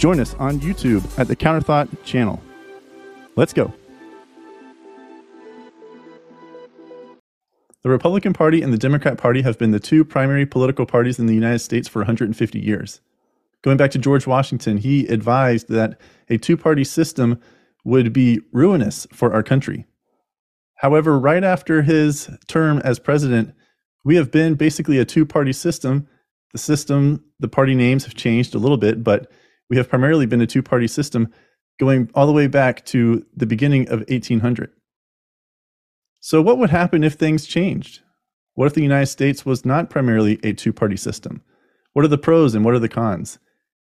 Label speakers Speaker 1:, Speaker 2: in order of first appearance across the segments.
Speaker 1: Join us on YouTube at the Counterthought channel. Let's go. The Republican Party and the Democrat Party have been the two primary political parties in the United States for 150 years. Going back to George Washington, he advised that a two party system would be ruinous for our country. However, right after his term as president, we have been basically a two party system. The system, the party names have changed a little bit, but we have primarily been a two party system going all the way back to the beginning of 1800. So, what would happen if things changed? What if the United States was not primarily a two party system? What are the pros and what are the cons?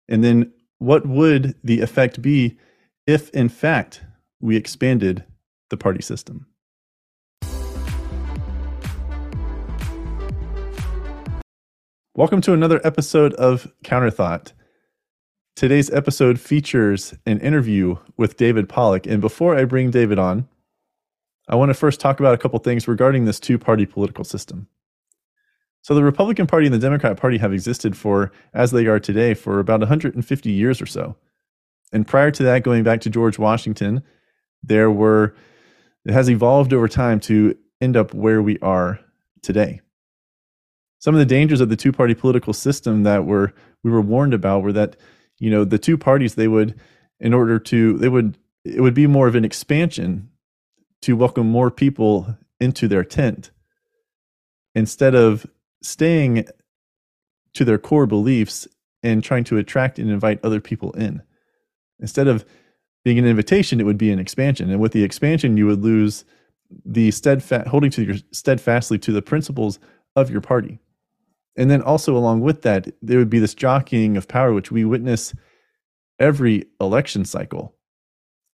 Speaker 1: And then, what would the effect be if, in fact, we expanded the party system? Welcome to another episode of Counterthought. Today's episode features an interview with David Pollack. And before I bring David on, I want to first talk about a couple things regarding this two party political system. So, the Republican Party and the Democrat Party have existed for, as they are today, for about 150 years or so. And prior to that, going back to George Washington, there were, it has evolved over time to end up where we are today. Some of the dangers of the two party political system that were we were warned about were that you know the two parties they would in order to they would it would be more of an expansion to welcome more people into their tent instead of staying to their core beliefs and trying to attract and invite other people in. Instead of being an invitation it would be an expansion. And with the expansion you would lose the steadfast holding to your steadfastly to the principles of your party and then also along with that, there would be this jockeying of power, which we witness every election cycle.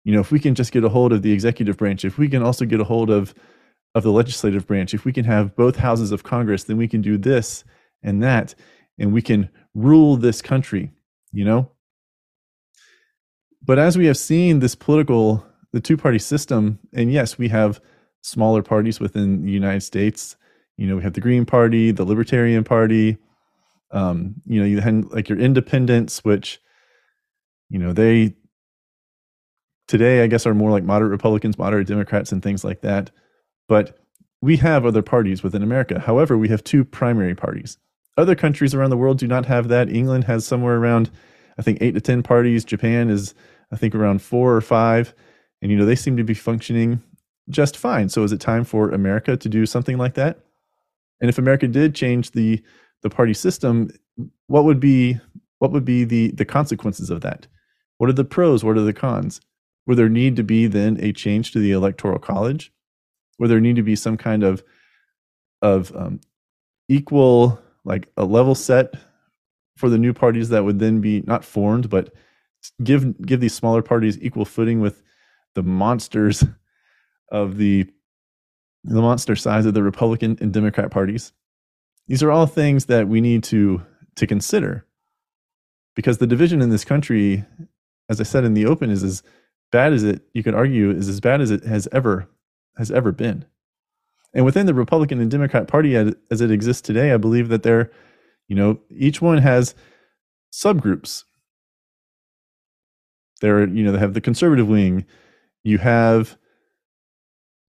Speaker 1: You know, if we can just get a hold of the executive branch, if we can also get a hold of of the legislative branch, if we can have both houses of Congress, then we can do this and that, and we can rule this country, you know? But as we have seen this political, the two party system, and yes, we have smaller parties within the United States you know, we have the Green Party, the Libertarian Party. Um, you know, you had like your independents, which, you know, they today I guess are more like moderate Republicans, moderate Democrats, and things like that. But we have other parties within America. However, we have two primary parties. Other countries around the world do not have that. England has somewhere around, I think, eight to 10 parties. Japan is, I think, around four or five. And, you know, they seem to be functioning just fine. So is it time for America to do something like that? And if America did change the the party system, what would be what would be the the consequences of that? What are the pros? What are the cons? Would there need to be then a change to the electoral college? Would there need to be some kind of of um, equal like a level set for the new parties that would then be not formed, but give give these smaller parties equal footing with the monsters of the the monster size of the Republican and Democrat parties. These are all things that we need to to consider because the division in this country, as I said in the open, is as bad as it you could argue is as bad as it has ever has ever been. And within the Republican and Democrat Party as, it exists today, I believe that they're, you know, each one has subgroups. There, you know, they have the conservative wing. You have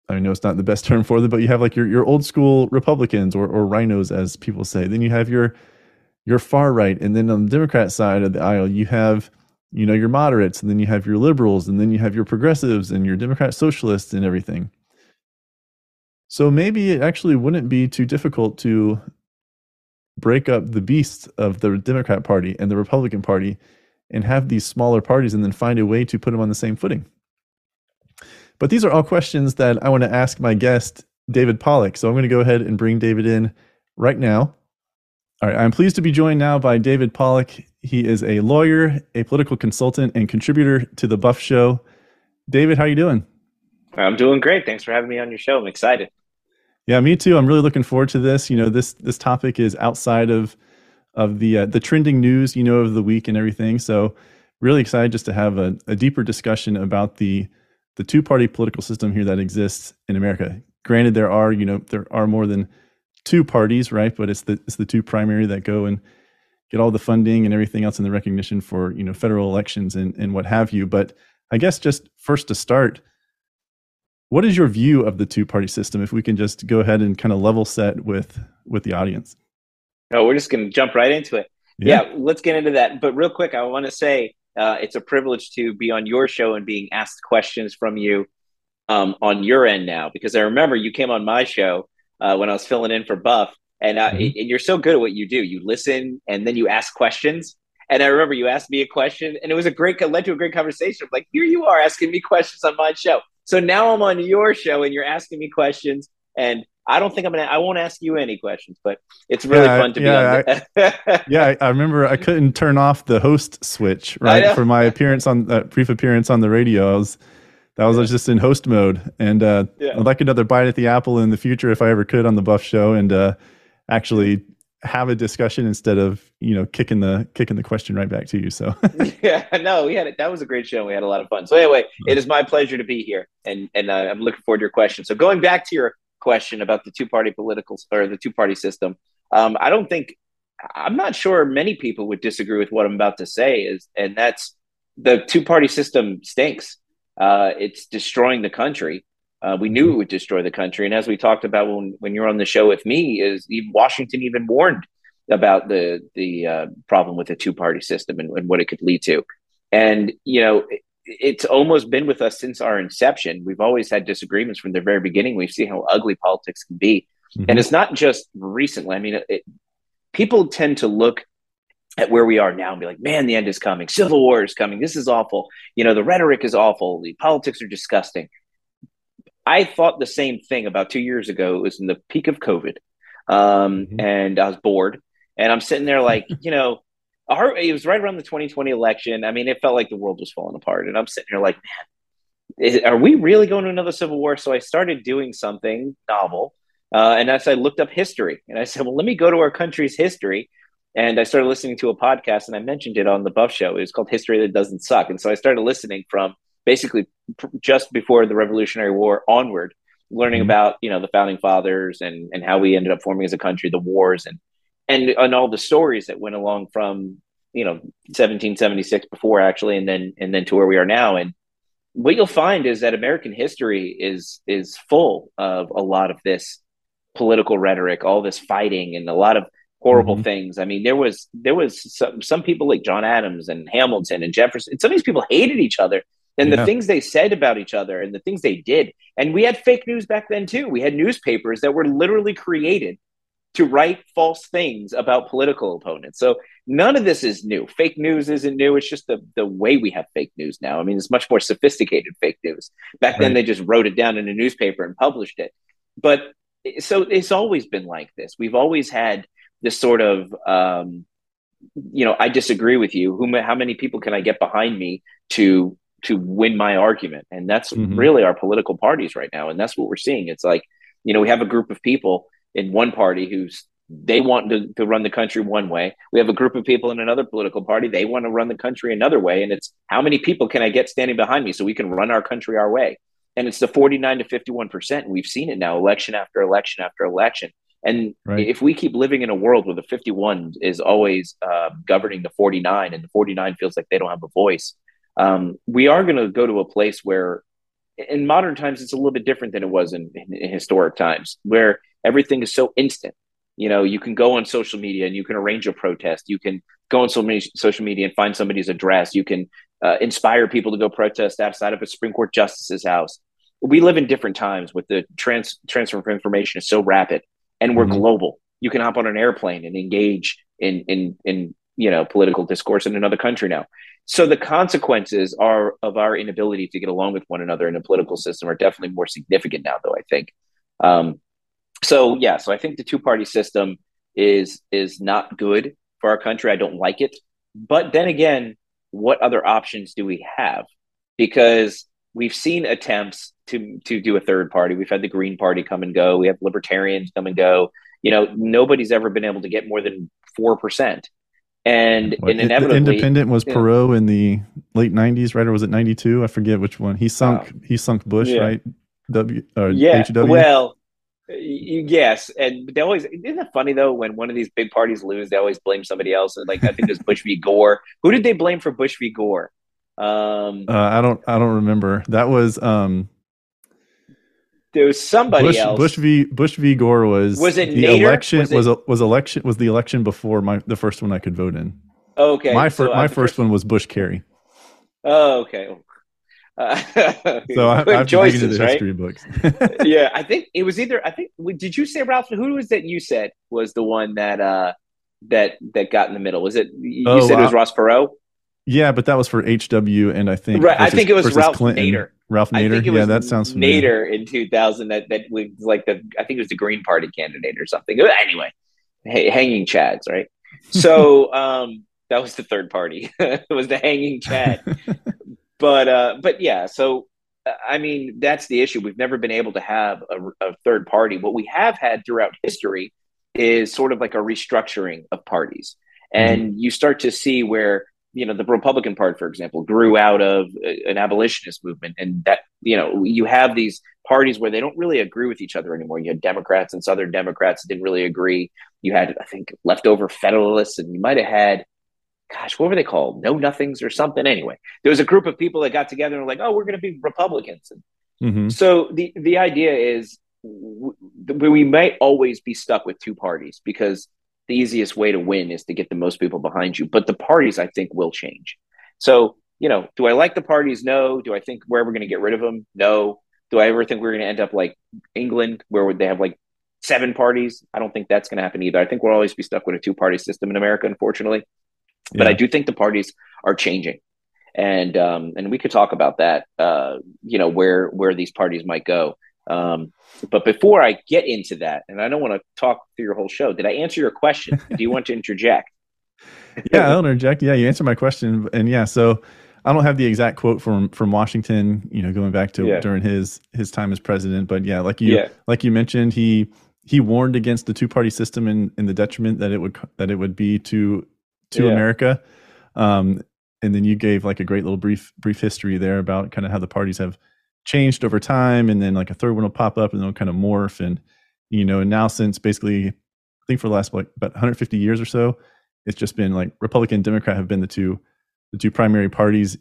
Speaker 1: I know it's not the best term for them, but you have like your, your old school Republicans or, or RINOs, as people say. Then you have your your far right, and then on the Democrat side of the aisle, you have you know your moderates, and then you have your liberals, and then you have your progressives and your Democrat socialists and everything. So maybe it actually wouldn't be too difficult to break up the beasts of the Democrat Party and the Republican Party and have these smaller parties and then find a way to put them on the same footing. But these are all questions that I want to ask my guest, David Pollack. So I'm going to go ahead and bring David in right now. All right, I'm pleased to be joined now by David Pollack. He is a lawyer, a political consultant, and contributor to the Buff Show. David, how are you doing?
Speaker 2: I'm doing great. Thanks for having me on your show. I'm excited.
Speaker 1: Yeah, me too. I'm really looking forward to this. You know, this this topic is outside of of the uh, the trending news, you know, of the week and everything. So, really excited just to have a, a deeper discussion about the the two party political system here that exists in America. Granted, there are you know there are more than two parties, right? But it's the it's the two primary that go and get all the funding and everything else in the recognition for you know federal elections and and what have you. But I guess just first to start, what is your view of the two party system? If we can just go ahead and kind of level set with with the audience.
Speaker 2: No, we're just going to jump right into it. Yeah. yeah. let's get into that. But real quick, I want to say uh, it's a privilege to be on your show and being asked questions from you um, on your end now because I remember you came on my show uh, when I was filling in for Buff, and, uh, mm-hmm. and you're so good at what you do. You listen and then you ask questions. And I remember you asked me a question, and it was a great led to a great conversation. Like here you are asking me questions on my show. So now I'm on your show, and you're asking me questions, and I don't think I'm gonna. I won't ask you any questions, but it's really yeah, fun to
Speaker 1: yeah,
Speaker 2: be
Speaker 1: on. I, yeah, I remember I couldn't turn off the host switch right for my appearance on that uh, brief appearance on the radio. I was that was, yeah. just in host mode, and uh, yeah. I'd like another bite at the apple in the future if I ever could on the Buff Show, and uh, actually have a discussion instead of you know kicking the kicking the question right back to you. So
Speaker 2: yeah, no, we had it. That was a great show. We had a lot of fun. So anyway, it is my pleasure to be here, and and uh, I'm looking forward to your question. So going back to your question about the two party political or the two party system, um, I don't think I'm not sure many people would disagree with what I'm about to say. Is and that's the two party system stinks. Uh, it's destroying the country. Uh, we knew it would destroy the country, and as we talked about when when you're on the show with me, is Washington even warned about the the uh, problem with the two party system and, and, what it could lead to. And you know, it's almost been with us since our inception. We've always had disagreements from the very beginning. We've seen how ugly politics can be, mm-hmm. and it's not just recently. I mean, it, people tend to look at where we are now and be like, man, the end is coming. Civil war is coming. This is awful. You know, the rhetoric is awful. The politics are disgusting. I thought the same thing about two years ago. It was in the peak of COVID. Um, mm-hmm. And I was bored. And I'm sitting there like, you know, it was right around the 2020 election. I mean, it felt like the world was falling apart. And I'm sitting there like, man, is, are we really going to another civil war? So I started doing something novel. Uh, and as I looked up history, and I said, well, let me go to our country's history and I started listening to a podcast, and I mentioned it on the Buff Show. It was called History That Doesn't Suck. And so I started listening from basically pr- just before the Revolutionary War onward, learning mm-hmm. about you know the founding fathers and and how we ended up forming as a country, the wars, and and and all the stories that went along from you know 1776 before actually, and then and then to where we are now. And what you'll find is that American history is is full of a lot of this political rhetoric, all this fighting, and a lot of horrible mm-hmm. things. I mean, there was there was some some people like John Adams and Hamilton and Jefferson. Some of these people hated each other and yeah. the things they said about each other and the things they did. And we had fake news back then too. We had newspapers that were literally created to write false things about political opponents. So none of this is new. Fake news isn't new. It's just the the way we have fake news now. I mean, it's much more sophisticated fake news. Back right. then they just wrote it down in a newspaper and published it. But so it's always been like this. We've always had this sort of um, you know i disagree with you who how many people can i get behind me to to win my argument and that's mm-hmm. really our political parties right now and that's what we're seeing it's like you know we have a group of people in one party who's they want to, to run the country one way. We have a group of people in another political party. They want to run the country another way. And it's how many people can i get standing behind me so we can run our country our way? And it's the 49 to 51 percent. We've seen it now election after election after election. And right. if we keep living in a world where the 51 is always uh, governing the 49 and the 49 feels like they don't have a voice, um, we are going to go to a place where in modern times it's a little bit different than it was in, in, in, historic times where everything is so instant you know you can go on social media and you can arrange a protest you can go on so many social media and find somebody's address you can uh, inspire people to go protest outside of a supreme court justice's house we live in different times with the trans- transfer of information is so rapid and we're mm-hmm. global. You can hop on an airplane and engage in in in you know political discourse in another country now. So the consequences are of our inability to get along with one another in a political system are definitely more significant now, though I think. Um, so yeah, so I think the two party system is is not good for our country. I don't like it. but then again, what other options do we have? Because we've seen attempts to to do a third party. We've had the Green Party come and go. We have libertarians come and go. You know, nobody's ever been able to get more than four percent. And, and inevitably,
Speaker 1: independent was Perot in the late '90s, right? Or was it '92? I forget which one. He sunk. he sunk Bush, yeah. right? W. Uh,
Speaker 2: yeah. HW? Well, yes, and they always isn't it funny though when one of these big parties lose, they always blame somebody else. And like I think it was Bush v. Gore. Who did they blame for Bush v. Gore?
Speaker 1: Um, uh, I don't. I don't remember. That was. um
Speaker 2: there was somebody
Speaker 1: Bush,
Speaker 2: else.
Speaker 1: Bush v. Bush v. Gore was
Speaker 2: was it
Speaker 1: the
Speaker 2: Nader?
Speaker 1: election
Speaker 2: was,
Speaker 1: was, was election was the election before my the first one I could vote in.
Speaker 2: Okay,
Speaker 1: my first so my first, first one was Bush Kerry.
Speaker 2: Oh, okay.
Speaker 1: Uh, so I, have choices, right? history books.
Speaker 2: yeah, I think it was either. I think did you say Ralph? Who was that? You said was the one that uh that that got in the middle. Was it you oh, said it was Ross Perot?
Speaker 1: Yeah, but that was for HW, and I think
Speaker 2: right. Versus, I think it was Ralph
Speaker 1: Clinton.
Speaker 2: Nader.
Speaker 1: Ralph Nader. yeah, that sounds
Speaker 2: familiar. Nader in 2000. That that was like the I think it was the Green Party candidate or something. Anyway, hey, hanging Chads, right? So um, that was the third party. it was the hanging Chad. But uh, but yeah. So I mean, that's the issue. We've never been able to have a, a third party. What we have had throughout history is sort of like a restructuring of parties, and mm-hmm. you start to see where you know the republican party for example grew out of an abolitionist movement and that you know you have these parties where they don't really agree with each other anymore you had democrats and southern democrats didn't really agree you had i think leftover federalists and you might have had gosh what were they called Know Nothings or something anyway there was a group of people that got together and were like oh we're going to be republicans and mm-hmm. so the the idea is we might always be stuck with two parties because the easiest way to win is to get the most people behind you. But the parties, I think, will change. So, you know, do I like the parties? No. Do I think we're ever going to get rid of them? No. Do I ever think we're going to end up like England, where would they have like seven parties? I don't think that's going to happen either. I think we'll always be stuck with a two party system in America, unfortunately. Yeah. But I do think the parties are changing. And um, and we could talk about that, uh, you know, where where these parties might go. Um, but before I get into that, and I don't want to talk through your whole show, did I answer your question? Do you want to interject?
Speaker 1: yeah, I'll interject. Yeah, you answered my question, and yeah, so I don't have the exact quote from from Washington, you know, going back to yeah. during his his time as president, but yeah, like you yeah. like you mentioned, he he warned against the two party system and, in the detriment that it would that it would be to to yeah. America. Um, and then you gave like a great little brief brief history there about kind of how the parties have changed over time and then like a third one will pop up and they'll kind of morph and you know and now since basically i think for the last like about 150 years or so it's just been like republican and democrat have been the two the two primary parties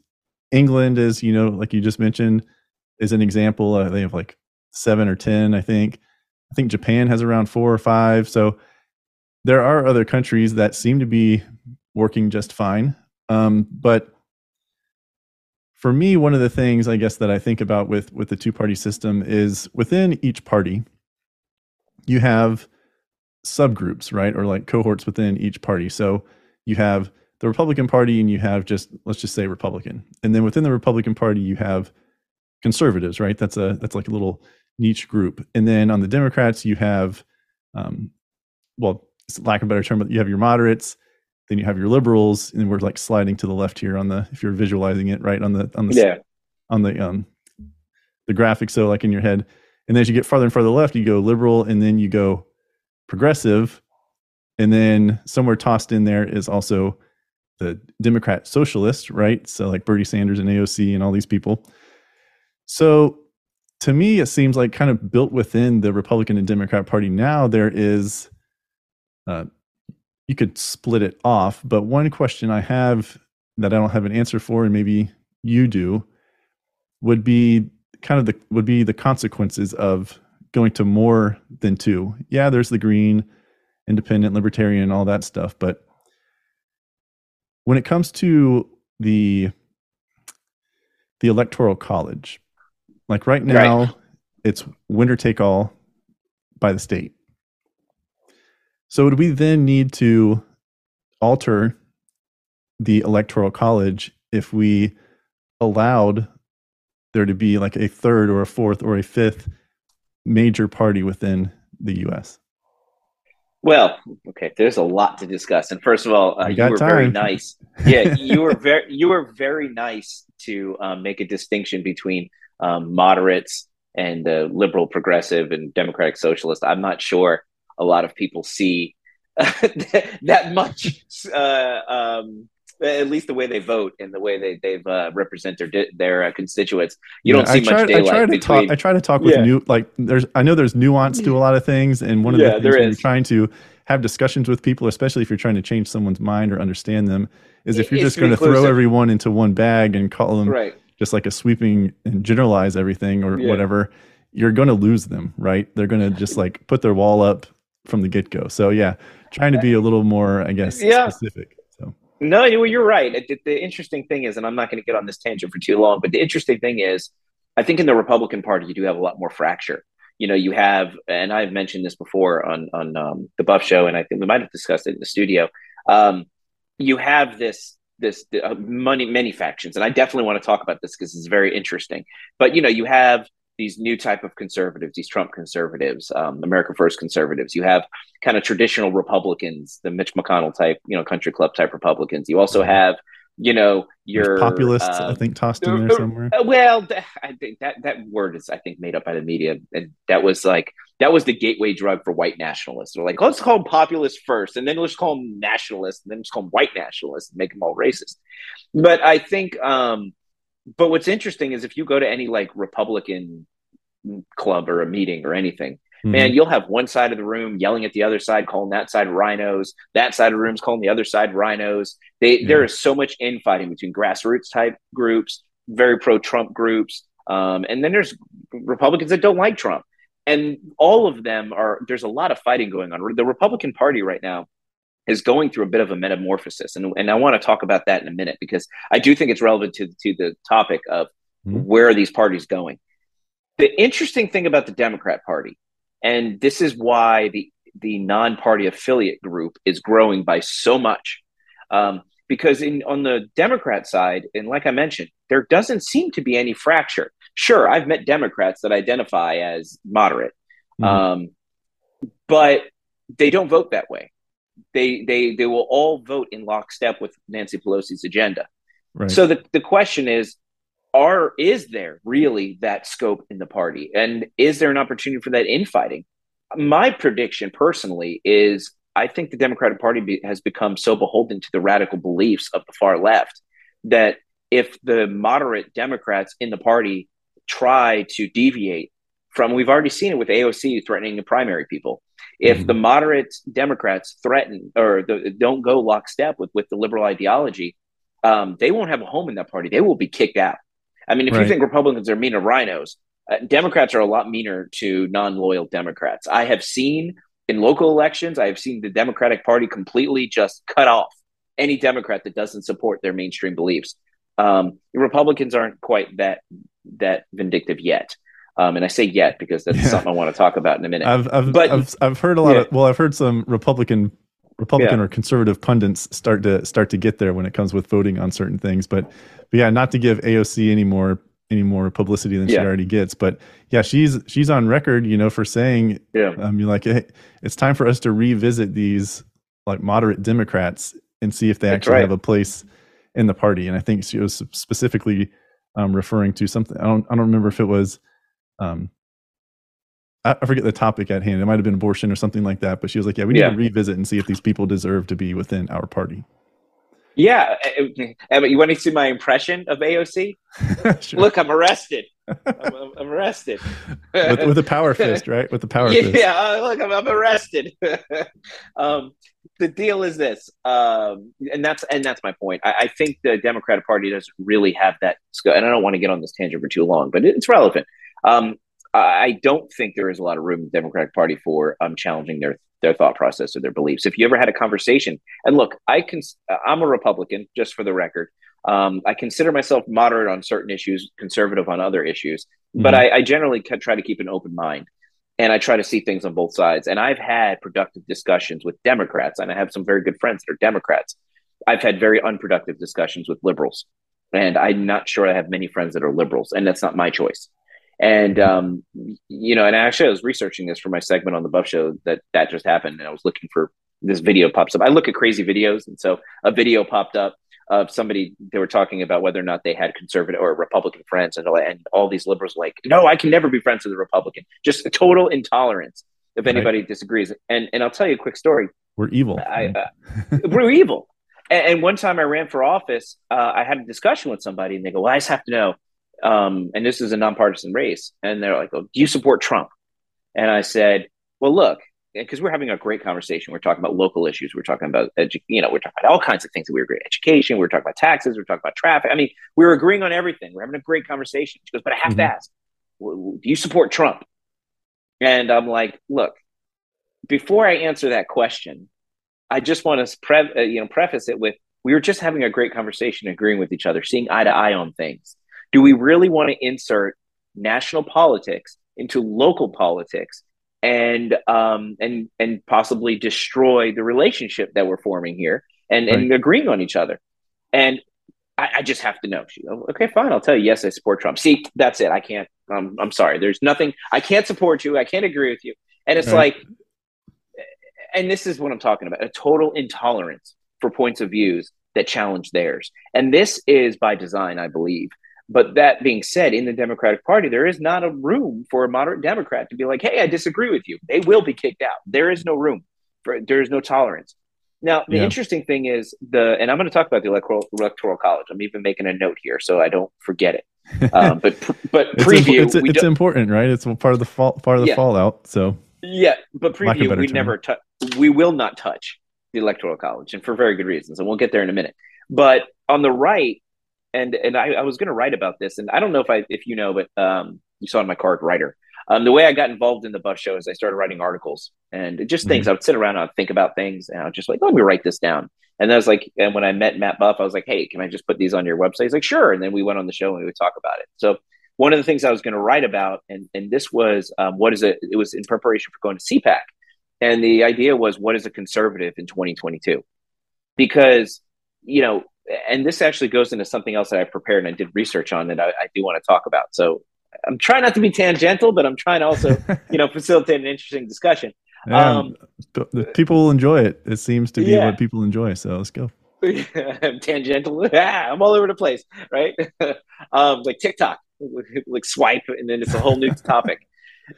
Speaker 1: england is you know like you just mentioned is an example uh, they have like seven or ten i think i think japan has around four or five so there are other countries that seem to be working just fine. Um, but for me, one of the things I guess that I think about with with the two party system is within each party, you have subgroups, right, or like cohorts within each party. So you have the Republican Party, and you have just let's just say Republican, and then within the Republican Party, you have conservatives, right? That's a that's like a little niche group, and then on the Democrats, you have, um, well, lack of a better term, but you have your moderates, then you have your liberals, and we're like sliding to the left here on the if you're visualizing it right on the on the
Speaker 2: yeah.
Speaker 1: on the um the graphic. So like in your head, and then as you get farther and farther left, you go liberal, and then you go progressive, and then somewhere tossed in there is also the Democrat socialist, right? So like Bernie Sanders and AOC and all these people. So to me, it seems like kind of built within the Republican and Democrat Party now there is uh, you could split it off. But one question I have that I don't have an answer for, and maybe you do, would be kind of the would be the consequences of going to more than two. Yeah, there's the green, independent, libertarian, all that stuff, but when it comes to the the electoral college, like right now, right. it's winner take all by the state. So would we then need to alter the electoral college if we allowed there to be like a third or a fourth or a fifth major party within the US?
Speaker 2: Well, okay, there's a lot to discuss. And first of all, uh, you were time. very nice. Yeah, you were very you were very nice to um, make a distinction between um, moderates and uh, liberal, progressive, and democratic socialist. I'm not sure a lot of people see uh, that much uh, um, at least the way they vote and the way they they've uh, represent their their uh, constituents. You yeah, don't see I try, much daylight I try to
Speaker 1: between. Talk, I try to talk with yeah. new like there's. I know there's nuance to a lot of things, and one of yeah, the things when you're trying to have discussions with people, especially if you're trying to change someone's mind or understand them, is if you're just going to throw everyone into one bag and call them right. just like a sweeping and generalize everything or whatever, you're going to lose them, right? They're going to just like put their wall up from the get go. So yeah, trying to be a little more, I guess, specific.
Speaker 2: No, you're right. The, the interesting thing is, and I'm not going to get on this tangent for too long, but the interesting thing is, I think in the Republican Party you do have a lot more fracture. You know, you have, and I've mentioned this before on on um, the Buff Show, and I think we might have discussed it in the studio. Um, you have this this uh, money many factions, and I definitely want to talk about this because it's very interesting. But you know, you have these new type of conservatives, these Trump conservatives, um, America First conservatives. You have kind of traditional Republicans, the Mitch McConnell type, you know, country club type Republicans. You also have, you know, your
Speaker 1: populists. Uh, I think tossed in there somewhere.
Speaker 2: Uh, well, I think that that word is, I think, made up by the media, and that was like that was the gateway drug for white nationalists. They're like, let's call them populists first, and then let's call them nationalists, and then let's call them white nationalists, and make them all racist. But I think. um but what's interesting is if you go to any like Republican club or a meeting or anything, mm-hmm. man, you'll have one side of the room yelling at the other side, calling that side RINOs. That side of the room's calling the other side RINOs. They yeah. there is so much infighting between grassroots type groups, very pro Trump groups, um, and then there's Republicans that don't like Trump, and all of them are. There's a lot of fighting going on. The Republican Party right now is going through a bit of a metamorphosis, and and I want to talk about that in a minute because I do think it's relevant to to the topic of mm-hmm. where are these parties going the interesting thing about the Democrat Party, and this is why the the non-party affiliate group is growing by so much, um, because in on the Democrat side, and like I mentioned, there doesn't seem to be any fracture. Sure, I've met Democrats that identify as moderate, mm-hmm. um, but they don't vote that way. They they they will all vote in lockstep with Nancy Pelosi's agenda. Right. So the, the question is, are is there really that scope in the party? And is there an opportunity for that infighting? My prediction personally is i think the democratic party be, has become so beholden to the radical beliefs of the far left that if the moderate democrats in the party try to deviate from we've already seen it with aoc threatening to primary people. If mm-hmm. the moderate democrats threaten or the, don't go lockstep with with the liberal ideology um, they won't have a home in that party. They will be kicked out I mean, if right. you think Republicans are mean to RINOs, uh, Democrats are a lot meaner to non loyal Democrats. I have seen in local elections, I have seen the Democratic Party completely just cut off any Democrat that doesn't support their mainstream beliefs. Um, Republicans aren't quite that that vindictive yet. Um, and I say yet because that's yeah. something I want to talk about in a minute.
Speaker 1: I've, I've, but, I've, I've heard a lot yeah. of, well, I've heard some Republican Republican yeah. or conservative pundits start to start to get there when it comes with voting on certain things. But, but yeah, not to give AOC any more any more publicity than yeah. she already gets. But yeah, she's she's on record, you know, for saying, yeah, I mean, like hey, it's time for us to revisit these like moderate Democrats and see if they That's actually right. have a place in the party. And I think she was specifically um, referring to something. I don't I don't remember if it was um, I forget the topic at hand. It might have been abortion or something like that. But she was like, "Yeah, we need yeah. to revisit and see if these people deserve to be within our party."
Speaker 2: Yeah, Emma, you want to see my impression of AOC? sure. Look, I'm arrested. I'm, I'm arrested
Speaker 1: with, with, a power fist, right? With the power
Speaker 2: yeah,
Speaker 1: fist.
Speaker 2: Yeah, uh, look, I'm, I'm arrested. um, the deal is this, um, and that's and that's my point. I, I, think the Democratic Party doesn't really have that, scope. and I don't want to get on this tangent for too long, but it's relevant. Um, I don't think there is a lot of room in the Democratic Party for um, challenging their their thought process or their beliefs. If you ever had a conversation, and look, I can, I'm a Republican, just for the record. Um, I consider myself moderate on certain issues, conservative on other issues, mm-hmm. but I, I generally try to keep an open mind, and I try to see things on both sides. And I've had productive discussions with Democrats, and I have some very good friends that are Democrats. I've had very unproductive discussions with liberals, and I'm not sure I have many friends that are liberals, and that's not my choice. And um, you know, and actually, I was researching this for my segment on the Buff Show that that just happened, and I was looking for this video pops up. I look at crazy videos, and so a video popped up of somebody they were talking about whether or not they had conservative or Republican friends, and, all, and all these liberals like, no, I can never be friends with a Republican. Just total intolerance if anybody right. disagrees. And and I'll tell you a quick story.
Speaker 1: We're evil.
Speaker 2: I, uh, we're evil. And, and, one time I ran for office, uh, I had a discussion with somebody, and they go, "Well, I just have to know." Um, and this is a nonpartisan race, and they're like, oh, "Do you support Trump?" And I said, "Well, look, because we're having a great conversation. We're talking about local issues. We're talking about, edu- you know, we're talking about all kinds of things that we agree. Education. We're talking about taxes. We're talking about traffic. I mean, we are agreeing on everything. We're having a great conversation. She goes, but I have mm-hmm. to ask, do you support Trump? And I'm like, look, before I answer that question, I just want to pre- uh, you know preface it with we were just having a great conversation, agreeing with each other, seeing eye to eye on things. Do we really want to insert national politics into local politics and um, and and possibly destroy the relationship that we're forming here and right. and agreeing on each other. And I, I just have to know. She, okay, fine. I'll tell you. Yes, I support Trump. See, that's it. I can't. Um, I'm sorry. There's nothing. I can't support you. I can't agree with you. And it's right. like, and this is what I'm talking about: a total intolerance for points of views that challenge theirs. And this is by design, I believe. But that being said, in the Democratic Party, there is not a room for a moderate Democrat to be like, hey, I disagree with you. They will be kicked out. There is no room for there is no tolerance. Now, the yeah. interesting thing is the, and I'm going to talk about the electoral, electoral college. I'm even making a note here so I don't forget it. Um, but but
Speaker 1: it's
Speaker 2: preview,
Speaker 1: it's, it's important, right? It's part of the fall, part of the yeah. fallout. So
Speaker 2: yeah, but preview, we term. never touch. We will not touch the electoral college, and for very good reasons, and we'll get there in a minute. But on the right, and and I, I was going to write about this, and I don't know if I if you know, but um, you saw in my card writer. Um, the way I got involved in the Buff Show is I started writing articles and just things. Mm-hmm. I would sit around, and I'd think about things, and I was just like, let me write this down. And then I was like, and when I met Matt Buff, I was like, hey, can I just put these on your website? He's like, sure. And then we went on the show and we would talk about it. So one of the things I was going to write about, and and this was um, what is it? It was in preparation for going to CPAC, and the idea was what is a conservative in 2022? Because you know and this actually goes into something else that I prepared and I did research on that I, I do want to talk about. So I'm trying not to be tangential, but I'm trying to also, you know, facilitate an interesting discussion.
Speaker 1: Yeah, um, people will enjoy it. It seems to be yeah. what people enjoy. So let's go.
Speaker 2: I'm tangential. I'm all over the place, right? um, like TikTok, like swipe, and then it's a whole new topic.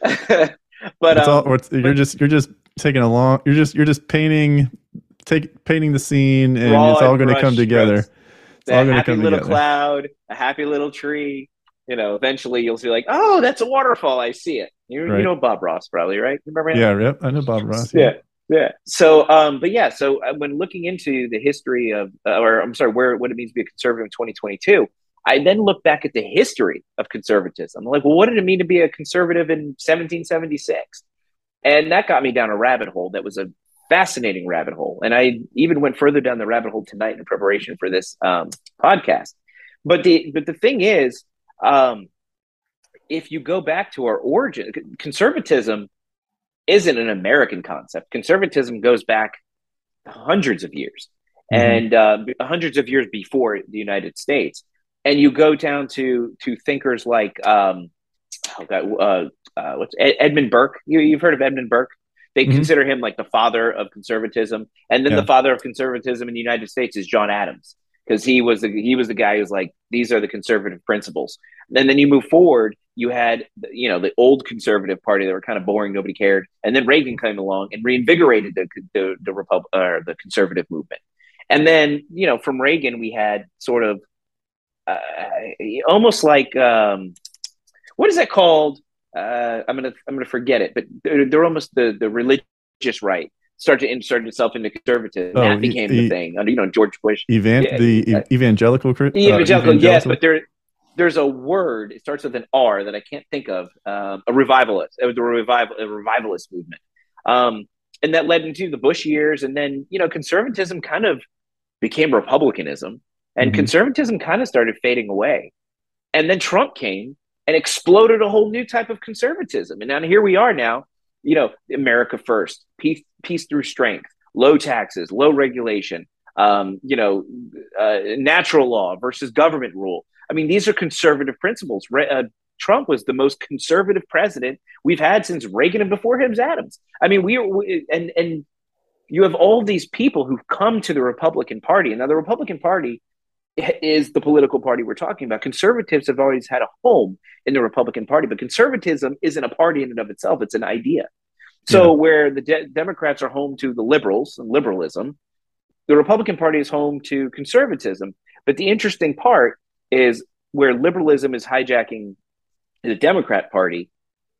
Speaker 2: but um,
Speaker 1: all, you're just you're just taking a long. You're just you're just painting take painting the scene, and it's all going to come together. It's
Speaker 2: all going to come little together. cloud, a happy little tree. You know, eventually you'll see like, oh, that's a waterfall. I see it. You, right. you know Bob Ross, probably, right?
Speaker 1: Remember him? Yeah, yep. I know Bob Ross.
Speaker 2: Yeah. yeah. yeah. So, um, but yeah, so uh, when looking into the history of, uh, or I'm sorry, where what it means to be a conservative in 2022, I then look back at the history of conservatism. I'm like, well, what did it mean to be a conservative in 1776? And that got me down a rabbit hole that was a fascinating rabbit hole. And I even went further down the rabbit hole tonight in preparation for this um, podcast. But the but the thing is, um, if you go back to our origin, conservatism isn't an American concept. Conservatism goes back hundreds of years mm-hmm. and uh, hundreds of years before the United States. And you go down to to thinkers like um, oh God, uh, uh, what's Ed- Edmund Burke. You, you've heard of Edmund Burke? They mm-hmm. consider him like the father of conservatism, and then yeah. the father of conservatism in the United States is John Adams because he was the, he was the guy who's like these are the conservative principles. And then you move forward, you had you know the old conservative party that were kind of boring, nobody cared, and then Reagan came along and reinvigorated the the, the or the conservative movement. And then you know from Reagan we had sort of uh, almost like um, what is that called? Uh, I'm gonna I'm gonna forget it, but they're, they're almost the the religious right start to insert itself into conservatism. Oh, that became e- the thing under you know George Bush.
Speaker 1: Evan- yeah, the uh, evangelical, uh,
Speaker 2: evangelical, yes, but there there's a word. It starts with an R that I can't think of. Um, a revivalist. It was a revival a revivalist movement, um, and that led into the Bush years, and then you know conservatism kind of became republicanism, and mm-hmm. conservatism kind of started fading away, and then Trump came and exploded a whole new type of conservatism. And now here we are now, you know, America first, peace, peace through strength, low taxes, low regulation, um, you know, uh, natural law versus government rule. I mean, these are conservative principles. Re- uh, Trump was the most conservative president we've had since Reagan and before him Adams. I mean, we, we and and you have all these people who've come to the Republican Party. And now the Republican Party is the political party we're talking about. Conservatives have always had a home in the Republican Party, but conservatism isn't a party in and of itself, it's an idea. So, yeah. where the de- Democrats are home to the liberals and liberalism, the Republican Party is home to conservatism. But the interesting part is where liberalism is hijacking the Democrat Party,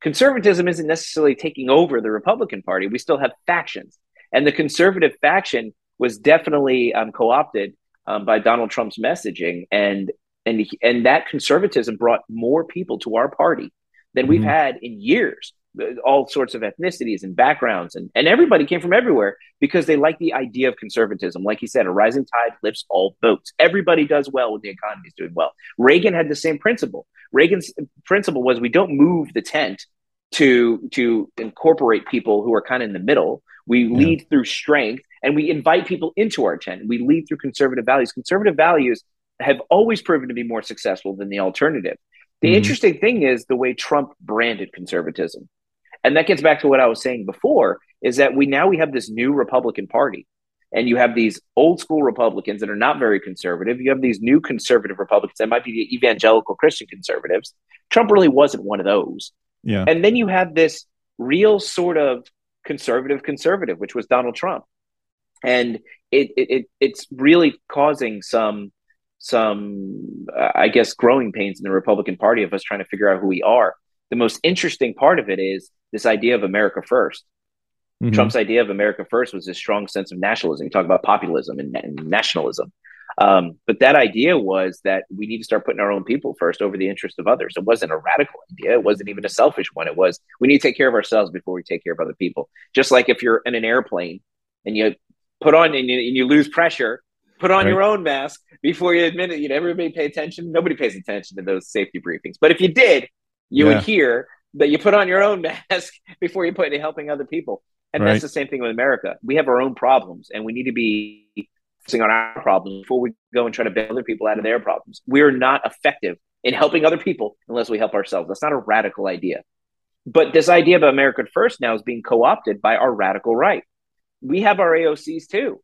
Speaker 2: conservatism isn't necessarily taking over the Republican Party. We still have factions. And the conservative faction was definitely um, co opted um, by Donald Trump's messaging, and and and that conservatism brought more people to our party than we've mm-hmm. had in years. All sorts of ethnicities and backgrounds, and, and everybody came from everywhere because they like the idea of conservatism. Like he said, a rising tide lifts all boats. Everybody does well when the economy is doing well. Reagan had the same principle. Reagan's principle was we don't move the tent to to incorporate people who are kind of in the middle. We yeah. lead through strength and we invite people into our tent. We lead through conservative values. Conservative values have always proven to be more successful than the alternative. The mm-hmm. interesting thing is the way Trump branded conservatism. And that gets back to what I was saying before is that we now we have this new Republican Party. And you have these old school Republicans that are not very conservative. You have these new conservative Republicans that might be the evangelical Christian conservatives. Trump really wasn't one of those.
Speaker 1: Yeah.
Speaker 2: And then you have this real sort of conservative conservative, which was Donald Trump and it, it it's really causing some some uh, I guess growing pains in the Republican Party of us trying to figure out who we are. The most interesting part of it is this idea of America 1st mm-hmm. Trump's idea of America first was this strong sense of nationalism. You talk about populism and, and nationalism. Um, but that idea was that we need to start putting our own people first over the interest of others. It wasn't a radical idea. It wasn't even a selfish one. It was we need to take care of ourselves before we take care of other people. Just like if you're in an airplane and you put on and you, and you lose pressure put on right. your own mask before you admit it. You know everybody pay attention. Nobody pays attention to those safety briefings. But if you did you yeah. would hear that you put on your own mask before you put into helping other people. And right. that's the same thing with america. We have our own problems and we need to be focusing on our problems before we go and try to bail other people out of their problems. We're not effective in helping other people unless we help ourselves. That's not a radical idea. But this idea of america first now is being co-opted by our radical right we have our AOCs too.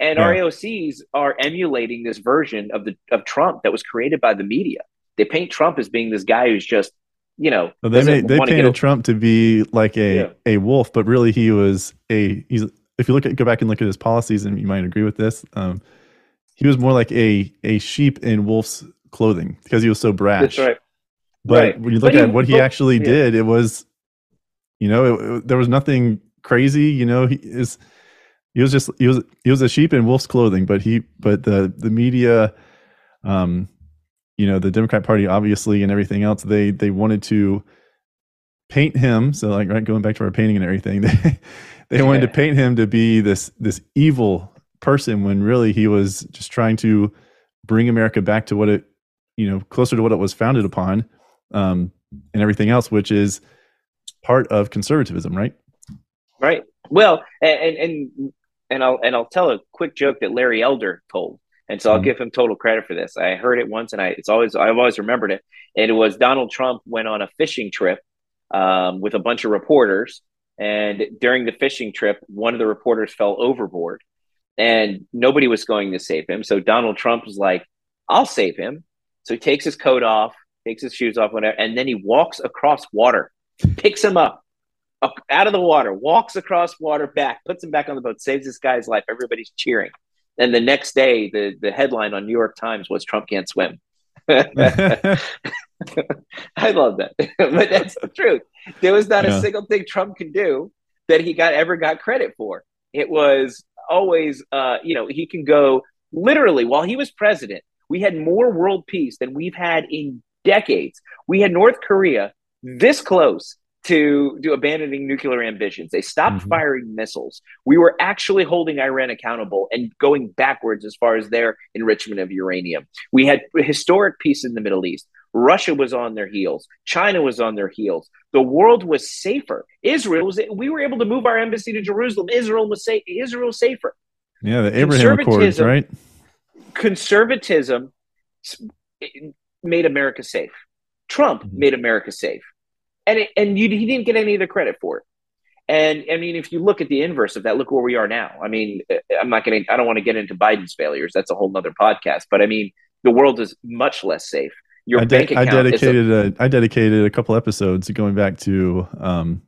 Speaker 2: And yeah. our AOCs are emulating this version of the of Trump that was created by the media. They paint Trump as being this guy who's just, you know,
Speaker 1: well, they made, they painted Trump to be like a yeah. a wolf, but really he was a he's. If you look at go back and look at his policies, and you might agree with this, um, he was more like a a sheep in wolf's clothing because he was so brash.
Speaker 2: That's right.
Speaker 1: But right. when you look but at he, what he actually yeah. did, it was, you know, it, it, there was nothing crazy. You know, he is he was just he was he was a sheep in wolf's clothing but he but the the media um you know the democrat party obviously and everything else they they wanted to paint him. So like right going back to our painting and everything they they yeah. wanted to paint him to be this this evil person when really he was just trying to bring america back to what it you know closer to what it was founded upon um and everything else which is part of conservatism right?
Speaker 2: Right well and and and I'll and I'll tell a quick joke that Larry Elder told. And so I'll mm-hmm. give him total credit for this. I heard it once, and I it's always I've always remembered it. And it was Donald Trump went on a fishing trip um, with a bunch of reporters, and during the fishing trip, one of the reporters fell overboard, and nobody was going to save him. So Donald Trump was like, "I'll save him." So he takes his coat off, takes his shoes off, whatever, and then he walks across water, picks him up, out of the water, walks across water back, puts him back on the boat, saves this guy's life. Everybody's cheering. And the next day, the, the headline on New York Times was Trump can't swim. I love that. but that's the truth. There was not yeah. a single thing Trump can do that he got ever got credit for. It was always, uh, you know, he can go literally while he was president. We had more world peace than we've had in decades. We had North Korea this close to, to abandoning nuclear ambitions. They stopped mm-hmm. firing missiles. We were actually holding Iran accountable and going backwards as far as their enrichment of uranium. We had historic peace in the Middle East. Russia was on their heels. China was on their heels. The world was safer. Israel was. We were able to move our embassy to Jerusalem. Israel was safe. Israel safer.
Speaker 1: Yeah, the Abraham Accords, right?
Speaker 2: Conservatism made America safe. Trump mm-hmm. made America safe, and it, and you, he didn't get any of the credit for it. And I mean, if you look at the inverse of that, look where we are now. I mean, uh, I'm not going to, I don't want to get into Biden's failures. That's a whole nother podcast. But I mean, the world is much less safe.
Speaker 1: Your I de- bank account I dedicated a, a, I dedicated a couple episodes going back to um,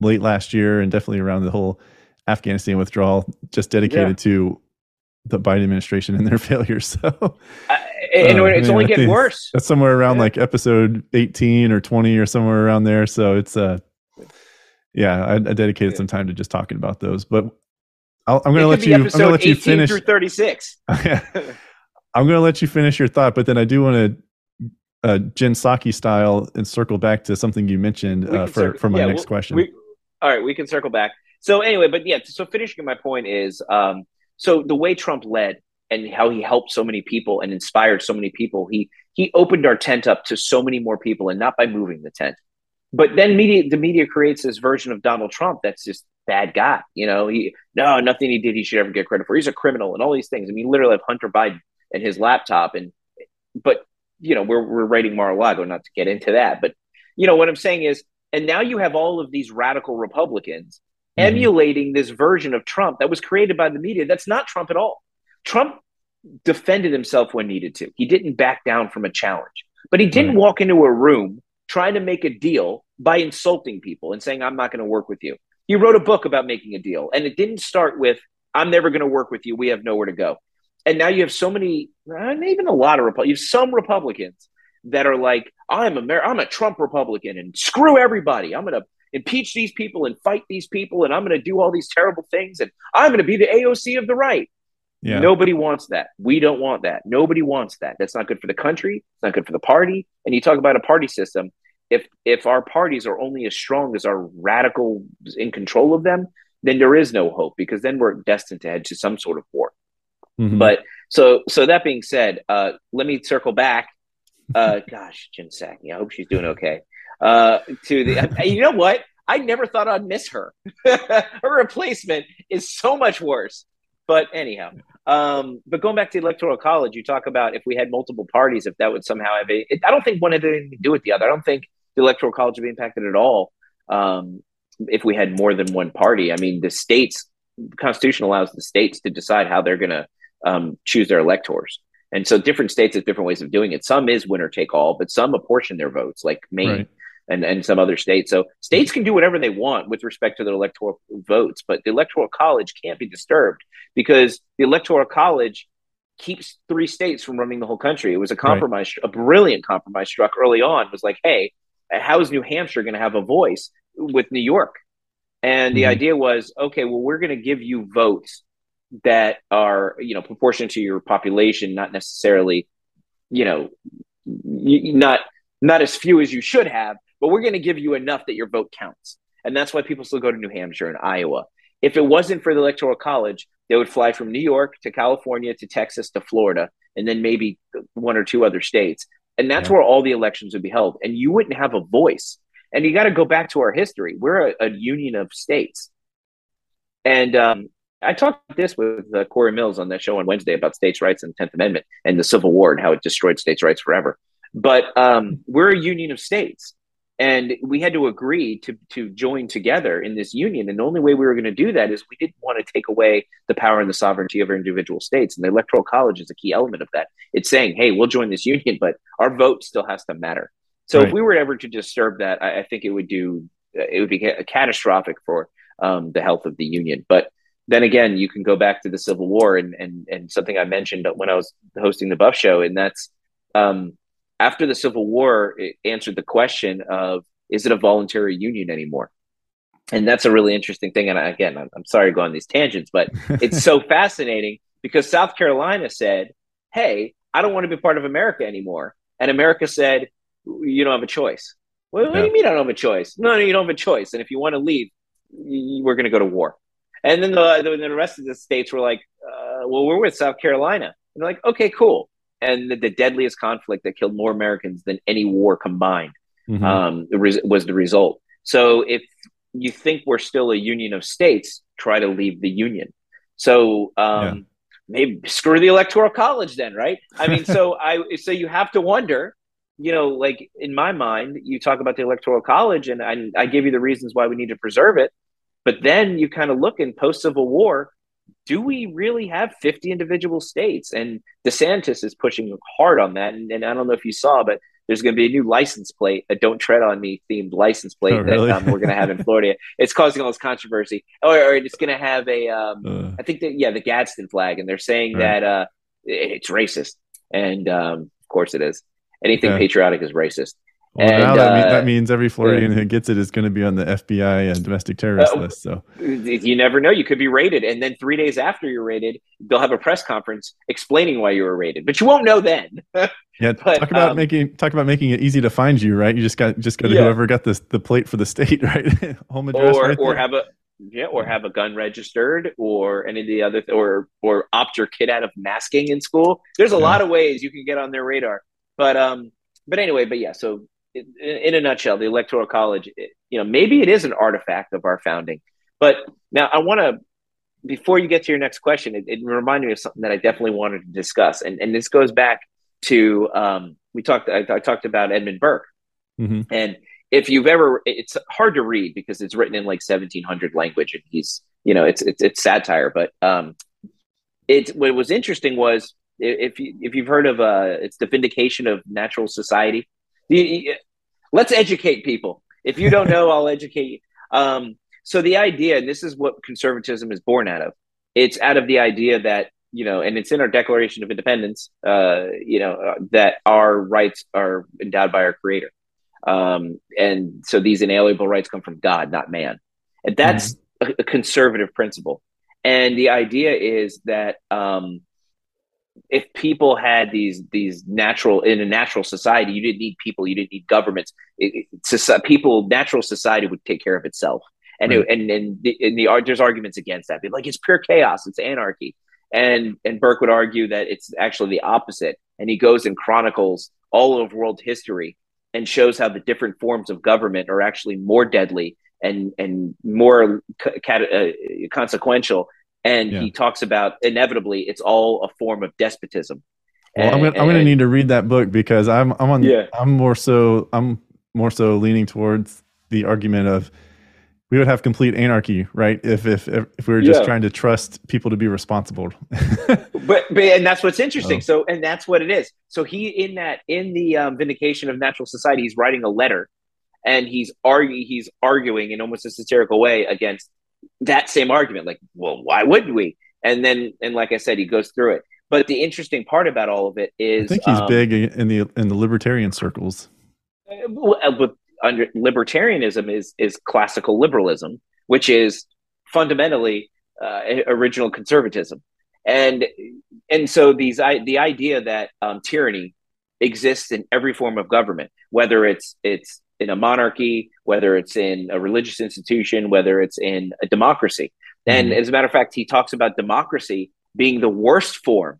Speaker 1: late last year and definitely around the whole Afghanistan withdrawal, just dedicated yeah. to the Biden administration and their failures. So, uh,
Speaker 2: and uh, it's man, only getting worse.
Speaker 1: That's somewhere around yeah. like episode 18 or 20 or somewhere around there. So it's uh, yeah, I, I dedicated yeah. some time to just talking about those, but i am going to let you. I'm going to let you finish
Speaker 2: through 36.
Speaker 1: I'm going to let you finish your thought, but then I do want to uh, Jen Psaki style and circle back to something you mentioned uh, for for my yeah, next question.
Speaker 2: We, all right, we can circle back. So anyway, but yeah, so finishing my point is, um, so the way Trump led and how he helped so many people and inspired so many people, he he opened our tent up to so many more people, and not by moving the tent, but then media the media creates this version of Donald Trump that's just bad guy. You know, he no nothing he did he should ever get credit for. He's a criminal and all these things. I mean, literally have Hunter Biden and his laptop, and but you know we're we're writing Mar-a-Lago, not to get into that, but you know what I'm saying is, and now you have all of these radical Republicans mm-hmm. emulating this version of Trump that was created by the media. That's not Trump at all. Trump defended himself when needed to. He didn't back down from a challenge, but he didn't right. walk into a room trying to make a deal by insulting people and saying, I'm not going to work with you. He wrote a book about making a deal, and it didn't start with, I'm never going to work with you. We have nowhere to go. And now you have so many, not even a lot of Republicans, you have some Republicans that are like, I'm a, I'm a Trump Republican and screw everybody. I'm going to impeach these people and fight these people, and I'm going to do all these terrible things, and I'm going to be the AOC of the right. Yeah. Nobody wants that. We don't want that. Nobody wants that. That's not good for the country. It's not good for the party. And you talk about a party system. If if our parties are only as strong as our radicals in control of them, then there is no hope because then we're destined to head to some sort of war. Mm-hmm. But so so that being said, uh, let me circle back. Uh, gosh, Jen Psaki, I hope she's doing okay. Uh, to the you know what? I never thought I'd miss her. her replacement is so much worse. But anyhow, um, but going back to electoral college, you talk about if we had multiple parties, if that would somehow have a. It, I don't think one had anything to do with the other. I don't think the electoral college would be impacted at all um, if we had more than one party. I mean, the states, the Constitution allows the states to decide how they're going to um, choose their electors. And so different states have different ways of doing it. Some is winner take all, but some apportion their votes, like Maine. Right and, and some other states. So states can do whatever they want with respect to their electoral votes, but the electoral college can't be disturbed because the electoral college keeps three states from running the whole country. It was a compromise, right. a brilliant compromise struck early on. It was like, hey, how is New Hampshire going to have a voice with New York? And mm-hmm. the idea was, okay, well, we're going to give you votes that are, you know, proportionate to your population, not necessarily, you know, not not as few as you should have, but we're going to give you enough that your vote counts. And that's why people still go to New Hampshire and Iowa. If it wasn't for the Electoral College, they would fly from New York to California to Texas to Florida, and then maybe one or two other states. And that's yeah. where all the elections would be held. And you wouldn't have a voice. And you got to go back to our history. We're a, a union of states. And um, I talked this with uh, Cory Mills on that show on Wednesday about states' rights and the 10th Amendment and the Civil War and how it destroyed states' rights forever. But um, we're a union of states and we had to agree to to join together in this union. And the only way we were going to do that is we didn't want to take away the power and the sovereignty of our individual states. And the electoral college is a key element of that. It's saying hey we'll join this union but our vote still has to matter. So right. if we were ever to disturb that I, I, think it would do it would be catastrophic for um, the health of the union. But then again you can go back to the civil war and and and something i mentioned when i was hosting the buff show and that's um, after the Civil War, it answered the question of is it a voluntary union anymore? And that's a really interesting thing. And again, I'm, I'm sorry to go on these tangents, but it's so fascinating because South Carolina said, Hey, I don't want to be part of America anymore. And America said, You don't have a choice. Well, what do you mean I don't have a choice? No, no, you don't have a choice. And if you want to leave, we're going to go to war. And then the, the, rest of the states were like, uh, Well, we're with South Carolina. And they're like, Okay, cool and the, the, deadliest conflict that killed more Americans than any war combined mm-hmm. um, was the result. So if you think we're still a union of states, try to leave the union. So um, yeah. maybe screw the electoral college then, right? I mean, so I so you have to wonder you know, like in my mind, you talk about the electoral college, and I, I give you the reasons why we need to preserve it. But then you kind of look in post Civil War, do we really have 50 individual states? And DeSantis is pushing hard on that. And, and I don't know if you saw, but there's going to be a new license plate, a "Don't Tread on Me" themed license plate oh, really? that um, we're going to have in Florida. it's causing all this controversy. Or, or it's going to have a, um, uh, I think that yeah, the Gadsden flag, and they're saying right. that uh, it's racist, and um, of course it is. Anything yeah. patriotic is racist.
Speaker 1: Well, and, now that, uh, mean, that, means every Floridian who gets it is going to be on the FBI and domestic terrorist uh, list. So
Speaker 2: you never know; you could be raided, and then three days after you're raided, they'll have a press conference explaining why you were raided, but you won't know then.
Speaker 1: yeah, but, talk about um, making talk about making it easy to find you, right? You just got just go to yeah. whoever got this the plate for the state, right? Home address,
Speaker 2: or
Speaker 1: right
Speaker 2: or have a yeah, or have a gun registered, or any of the other, th- or or opt your kid out of masking in school. There's a yeah. lot of ways you can get on their radar, but um, but anyway, but yeah, so in a nutshell, the Electoral College, you know, maybe it is an artifact of our founding. But now I want to, before you get to your next question, it, it, reminded me of something that I definitely wanted to discuss, and and this goes back to um, we talked. I, I talked about Edmund Burke, mm-hmm. and if you've ever, it's hard to read because it's written in like 1700 language, and he's you know it's it's, it's satire, but um, it what was interesting was if you if you've heard of uh, it's the vindication of natural society let's educate people. If you don't know, I'll educate you. Um, so the idea, and this is what conservatism is born out of. It's out of the idea that you know, and it's in our Declaration of Independence. Uh, you know uh, that our rights are endowed by our Creator, um, and so these inalienable rights come from God, not man, and that's mm-hmm. a, a, conservative principle. And the idea is that um, if people had these these natural in a natural society, you didn't need people, you didn't need governments. It, it, people, natural society would take care of itself. And right. it, and and the, and the there's arguments against that. Be like it's pure chaos, it's anarchy. And and Burke would argue that it's actually the opposite. And he goes and chronicles all of world history and shows how the different forms of government are actually more deadly and and more uh, consequential and yeah. he talks about inevitably it's all a form of despotism.
Speaker 1: Well, and, I'm gonna, I'm gonna need to read that book because I'm I'm on yeah. I'm more so I'm more so leaning towards the argument of we would have complete anarchy, right? If if if, we were just yeah. trying to trust people to be responsible.
Speaker 2: but, but and that's what's interesting. Oh. So and that's what it is. So he in that in the um, vindication of natural society, he's writing a letter, and he's arguing he's arguing in almost a satirical way against that same argument like well why wouldn't we? And then and like i said he goes through it. But the interesting part about all of it is
Speaker 1: i think he's um, big in the in the libertarian circles.
Speaker 2: Uh, under libertarianism is is classical liberalism which is fundamentally uh, original conservatism. And and so these I, the idea that um, tyranny exists in every form of government whether it's it's in a monarchy, whether it's in a religious institution, whether it's in a democracy. And mm-hmm. as a matter of fact, he talks about democracy being the worst form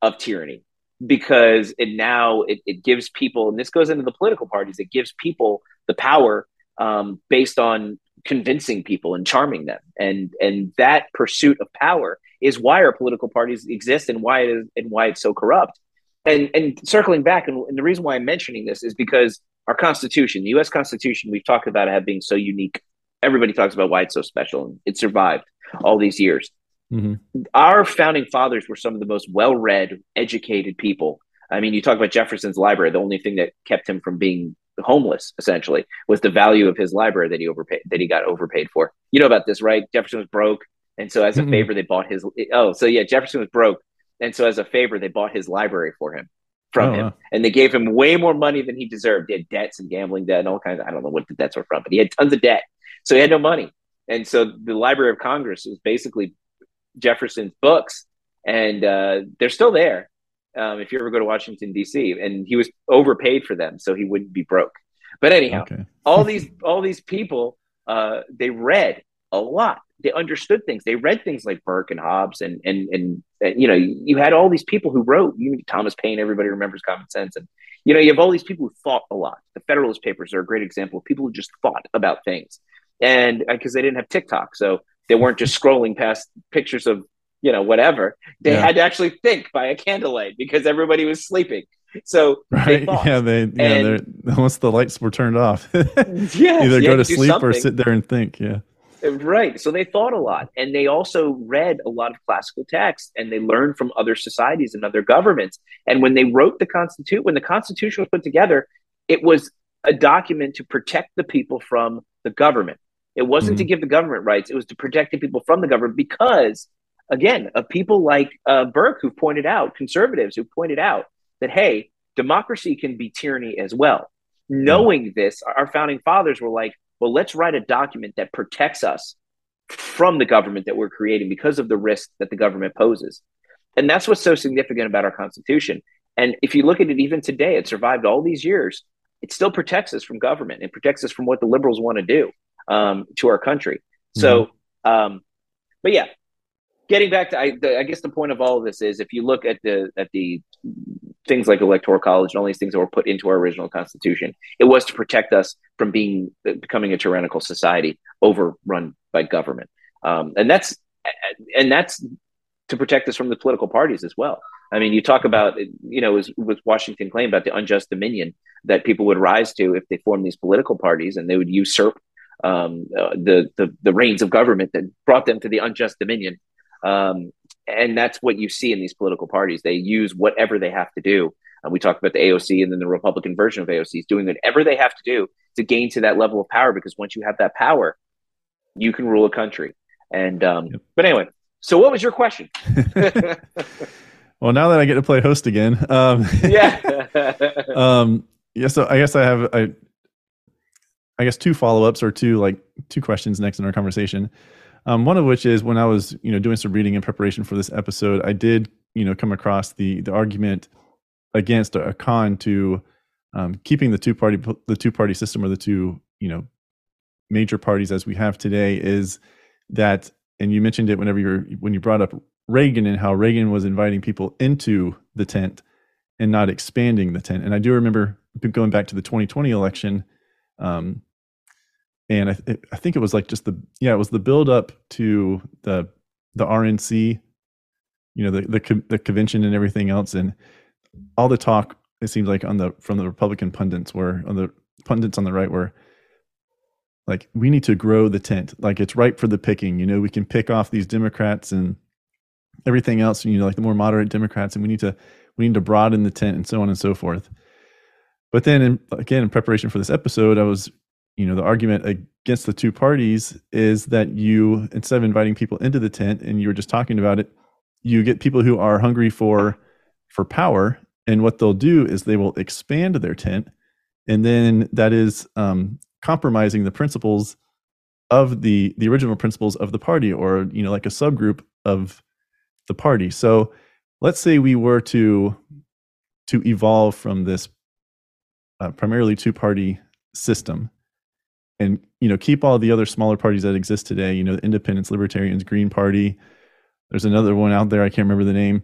Speaker 2: of tyranny because it now it, it gives people, and this goes into the political parties, it gives people the power um, based on convincing people and charming them. And and that pursuit of power is why our political parties exist and why it is and why it's so corrupt. And and circling back, and, and the reason why I'm mentioning this is because our Constitution, the U.S. Constitution, we've talked about it being so unique. Everybody talks about why it's so special, and it survived all these years. Mm-hmm. Our founding fathers were some of the most well-read, educated people. I mean, you talk about Jefferson's library. The only thing that kept him from being homeless, essentially, was the value of his library that he overpaid, that he got overpaid for. You know about this, right? Jefferson was broke, and so as a mm-hmm. favor, they bought his. Oh, so yeah, Jefferson was broke, and so as a favor, they bought his library for him from oh, him, wow. and they gave him way more money than he deserved. He had debts and gambling debt and all kinds. Of, I don't know what the debts were from, but he had tons of debt, so he had no money. And so the Library of Congress was basically Jefferson's books, and uh, they're still there. Um, if you ever go to Washington D.C., and he was overpaid for them, so he wouldn't be broke. But anyhow, okay. all these all these people, uh, they read a lot they understood things. They read things like Burke and Hobbes, and and and, and you know, you had all these people who wrote. You Thomas Paine. Everybody remembers Common Sense, and you know, you have all these people who thought a lot. The Federalist Papers are a great example of people who just thought about things, and because uh, they didn't have TikTok, so they weren't just scrolling past pictures of you know whatever. They yeah. had to actually think by a candlelight because everybody was sleeping. so
Speaker 1: right, yeah, they yeah, and, once the lights were turned off, yeah, either go to sleep something. or sit there and think. Yeah,
Speaker 2: right. So they thought a lot, and they also read a lot of classical texts, and they learned from other societies and other governments. And when they wrote the constitution, when the Constitution was put together, it was a document to protect the people from the government. It wasn't mm-hmm. to give the government rights; it was to protect the people from the government because again, of people like uh, Burke who pointed out, conservatives who pointed out that, hey, democracy can be tyranny as well. Knowing this, our founding fathers were like, well, let's write a document that protects us from the government that we're creating because of the risk that the government poses. And that's what's so significant about our Constitution. And if you look at it even today, it survived all these years. It still protects us from government. It protects us from what the liberals want to do um, to our country. So, mm-hmm. um, but yeah, getting back to I, the, I guess the point of all of this is if you look at the at the things like electoral college and all these things that were put into our original constitution it was to protect us from being becoming a tyrannical society overrun by government. Um, and that's and that's to protect us from the political parties as well. I mean you talk about you know with washington claim about the unjust dominion that people would rise to if they formed these political parties and they would usurp um, uh, the, the the reins of government that brought them to the unjust dominion. Um, and that's what you see in these political parties. They use whatever they have to do. And we talked about the AOC and then the Republican version of AOC is doing whatever they have to do to gain to that level of power. Because once you have that power, you can rule a country. And um, yep. but anyway, so what was your question?
Speaker 1: well, now that I get to play host again, um,
Speaker 2: yeah,
Speaker 1: um, yeah. So I guess I have I, I guess two follow ups or two like two questions next in our conversation. Um, one of which is when I was, you know, doing some reading in preparation for this episode, I did, you know, come across the the argument against a, con to um, keeping the two party the two party system or the two, you know, major parties as we have today is that, and you mentioned it whenever you're when you brought up Reagan and how Reagan was inviting people into the tent and not expanding the tent. And I do remember going back to the 2020 election. Um, and I, th- I think it was like just the yeah it was the build up to the the RNC, you know the the the convention and everything else, and all the talk it seems like on the from the Republican pundits were on the pundits on the right were like we need to grow the tent. Like it's ripe for the picking. You know we can pick off these democrats and everything else you know like the more moderate democrats and we need to we need to broaden the tent and so on and so forth. But then in, again in preparation for this episode i was you know the argument against the two parties is that you instead of inviting people into the tent and you were just talking about it you get people who are hungry for for power and what they'll do is they will expand their tent and then that is um, compromising the principles of the the original principles of the party or you know like a subgroup of the party. So let's say we were to to evolve from this uh, primarily two party system and you know keep all the other smaller parties that exist today you know the independents libertarians green party. There's another one out there i can't remember the name.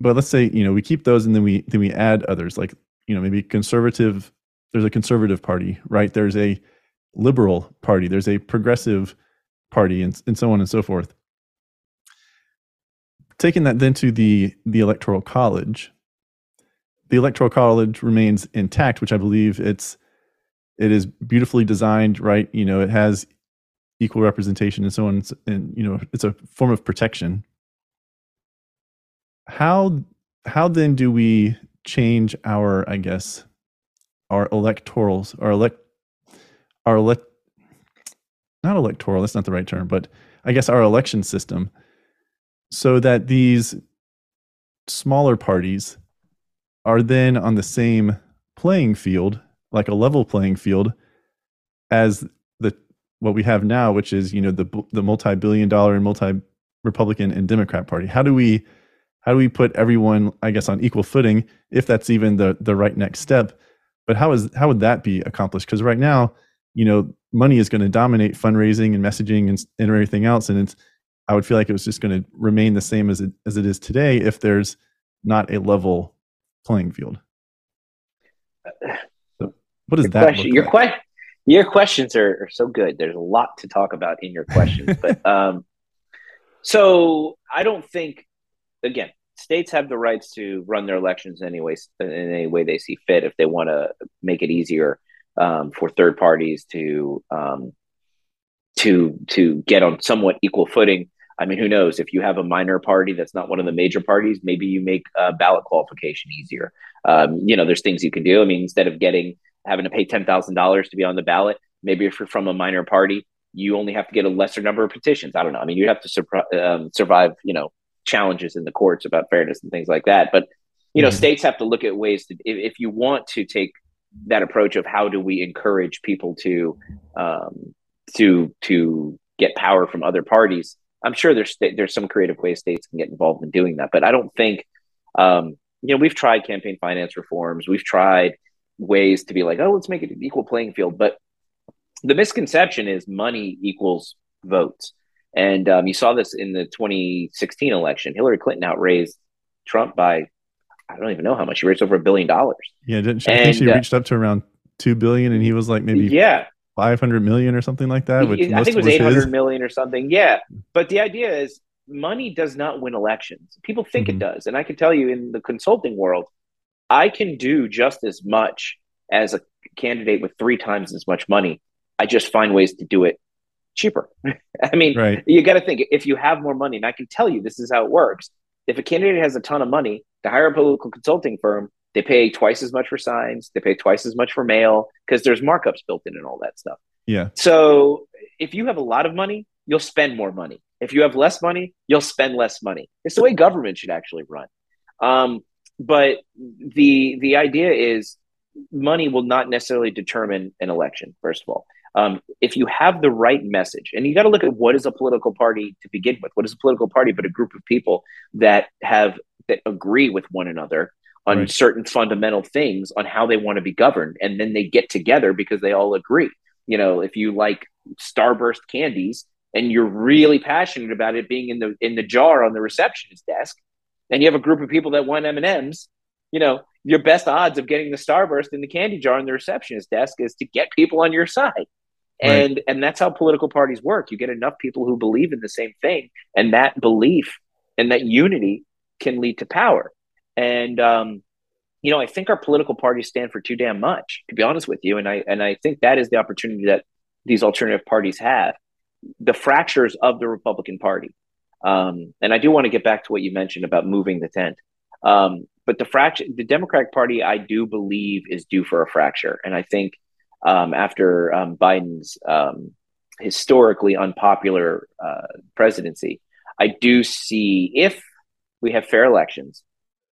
Speaker 1: But let's say you know we keep those and then we then we add others like you know maybe conservative there's a conservative party right? There's a liberal party there's a progressive party and, and so on and so forth. Taking that then to the the electoral college the electoral college remains intact which i believe it's it is beautifully designed right? You know it has equal representation and so on and you know it's a form of protection. How how then do we change our i guess our electorals our elect our elect not electoral that's not the right term but i guess our election system so that these smaller parties are then on the same playing field like a level playing field as the what we have now, which is you know the the multi billion dollar and multi Republican and Democrat Party. How do we how do we put everyone, I guess, on equal footing if that's even the the right next step? But how is how would that be accomplished? Because right now, you know, money is going to dominate fundraising and messaging and, and everything else, and it's I would feel like it was just going to remain the same as it as it is today if there's not a level playing field. Uh, What does
Speaker 2: your
Speaker 1: that
Speaker 2: question, your
Speaker 1: like?
Speaker 2: que- your questions are, are, so good. There's a lot to talk about in your questions, but um, so I don't think again states have the rights to run their elections anyway in any way they see fit if they want to make it easier um, for third parties to um, to to get on somewhat equal footing. I mean, who knows? If you have a minor party that's not one of the major parties, maybe you make uh, ballot qualification easier. Um, you know, there's things you can do. I mean, instead of getting having to pay ten thousand dollars to be on the ballot, maybe if you're from a minor party, you only have to get a lesser number of petitions. I don't know. I mean, you have to um, survive, you know, challenges in the courts about fairness and things like that. But you know, mm-hmm. states have to look at ways to if, if, you want to take that approach of how do we encourage people to um, to to get power from other parties. I'm sure there's there's some creative ways states can get involved in doing that, but I don't think um, you know we've tried campaign finance reforms, we've tried ways to be like, oh, let's make it an equal playing field, but the misconception is money equals votes. And um, you saw this in the 2016 election. Hillary Clinton outraised Trump by I don't even know how much. She raised over a billion dollars.
Speaker 1: Yeah, didn't she? And, I think she uh, reached up to around two billion, and he was like maybe
Speaker 2: yeah
Speaker 1: five hundred million or something like that.
Speaker 2: Which I think it was eight hundred million or something. Yeah, but the idea is money does not win elections. People think mm-hmm. it does, and I can tell you in the consulting world, I can do just as much as a candidate with three times as much money. I just find ways to do it cheaper. I mean, right. you got to think if you have more money, and I can tell you this is how it works. If a candidate has a ton of money, to hire a political consulting firm, they pay twice as much for signs, they pay twice as much for mail because there's markups built in and all that stuff.
Speaker 1: Yeah.
Speaker 2: So if you have a lot of money, you'll spend more money. If you have less money, you'll spend less money. It's the way government should actually run. Um, but the the idea is money will not necessarily determine an election. First of all, um, if you have the right message, and you got to look at what is a political party to begin with. What is a political party but a group of people that have that agree with one another on right. certain fundamental things on how they want to be governed, and then they get together because they all agree. You know, if you like Starburst candies and you're really passionate about it being in the in the jar on the receptionist desk, and you have a group of people that want M and M's, you know, your best odds of getting the Starburst in the candy jar on the receptionist desk is to get people on your side. And right. and that's how political parties work. You get enough people who believe in the same thing and that belief and that unity can lead to power. And um, you know i think our political parties stand for too damn much to be honest with you. And i and i think that is the opportunity that these alternative parties have. The fractures of the republican party um, and i do want to get back to what you mentioned about moving the tent um, but the fracture the democratic party i do believe is due for a fracture and i think um, after um, Biden's um, historically unpopular uh, presidency. I do see if we have fair elections,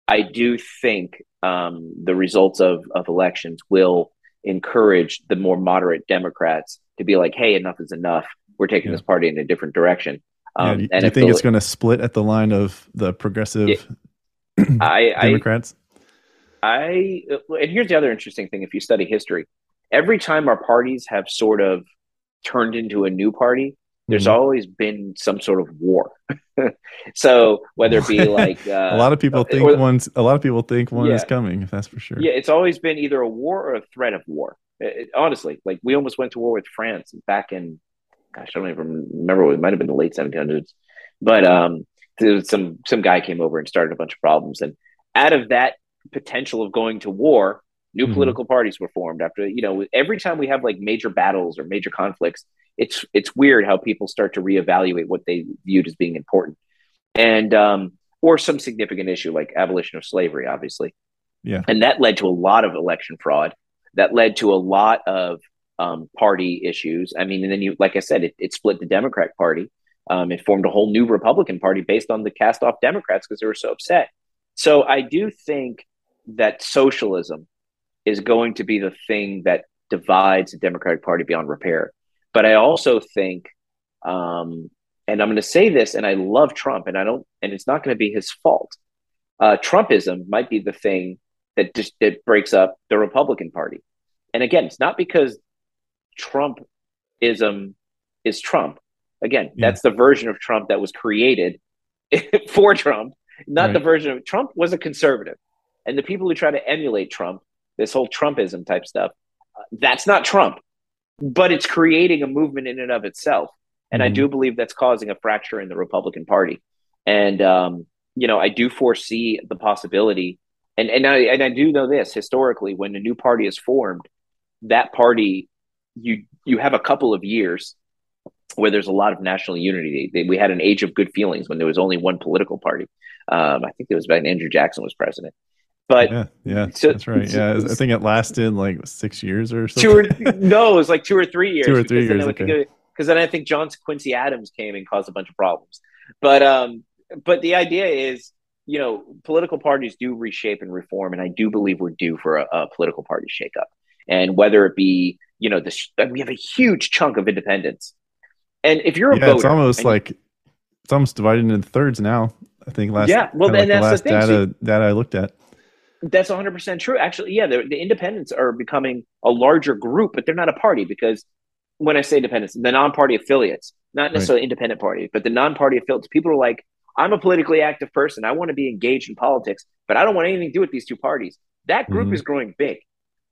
Speaker 2: I do think um, the results of, of elections will encourage the more moderate Democrats to be like, hey, enough is enough. We're taking yeah. this party in a different direction.
Speaker 1: Um, yeah, do, and do you think it's going to split at the line of the progressive it, I, Democrats?
Speaker 2: I, I and here's the other interesting thing: if you study history, every time our parties have sort of turned into a new party, there's mm-hmm. always been some sort of war. so whether it be like uh,
Speaker 1: a lot of people think or, one's a lot of people think one yeah. is coming. That's for sure.
Speaker 2: Yeah, it's always been either a war or a threat of war. It, it, honestly, like we almost went to war with France back in, gosh, I don't even remember. What it might have been the late 1700s, but um, some some guy came over and started a bunch of problems, and out of that potential of going to war, New mm-hmm. political parties were formed after you know every time we have like major battles or major conflicts, it's it's weird how people start to reevaluate what they viewed as being important, and um, or some significant issue like abolition of slavery, obviously.
Speaker 1: Yeah,
Speaker 2: and that led to a lot of election fraud. That led to a lot of um, party issues. I mean, and then you, like I said, it, it split the Democrat Party. Um, it formed a whole new Republican Party based on the cast off Democrats because they were so upset. So I do think that socialism is going to be the thing that divides the Democratic Party beyond repair. But I also think, um, and I'm going to say this, and I love Trump, and I don't, and it's not going to be his fault. Uh, Trumpism might be the thing that just that breaks up the Republican Party. And again, it's not because Trumpism is Trump. Again, yeah. that's the version of Trump that was created for Trump, not right. the version of Trump was a conservative. And the people who try to emulate Trump this whole Trumpism type stuff. That's not Trump, but it's creating a movement in and of itself. And mm-hmm. I do believe that's causing a fracture in the Republican Party. And um, you know, I do foresee the possibility, and and I and I do know this historically, when a new party is formed, that party you you have a couple of years where there's a lot of national unity. We had an age of good feelings when there was only one political party. Um, I think it was when Andrew Jackson was president. But
Speaker 1: yeah, yeah, so, that's right. Yeah, I think it lasted like six years or
Speaker 2: something. Two or no, it was like two or three years.
Speaker 1: Two or three years.
Speaker 2: Okay. Because then I think John Quincy Adams came and caused a bunch of problems. But um, but the idea is, you know, political parties do reshape and reform, and I do believe we're due for a, a political party shakeup. And whether it be, you know, this we have a huge chunk of independents, and if you're a
Speaker 1: yeah,
Speaker 2: voter,
Speaker 1: it's almost like it's almost divided into thirds now. I think last
Speaker 2: yeah, well, then like that's the, last the
Speaker 1: thing. data data I looked at.
Speaker 2: That's 100% true. Actually, yeah, the, the independents are becoming a larger group, but they're not a party because when I say independents, the non-party affiliates, not necessarily right. independent party, but the non-party affiliates, people are like, I'm a politically active person. I want to be engaged in politics, but I don't want anything to do with these two parties. That group mm-hmm. is growing big.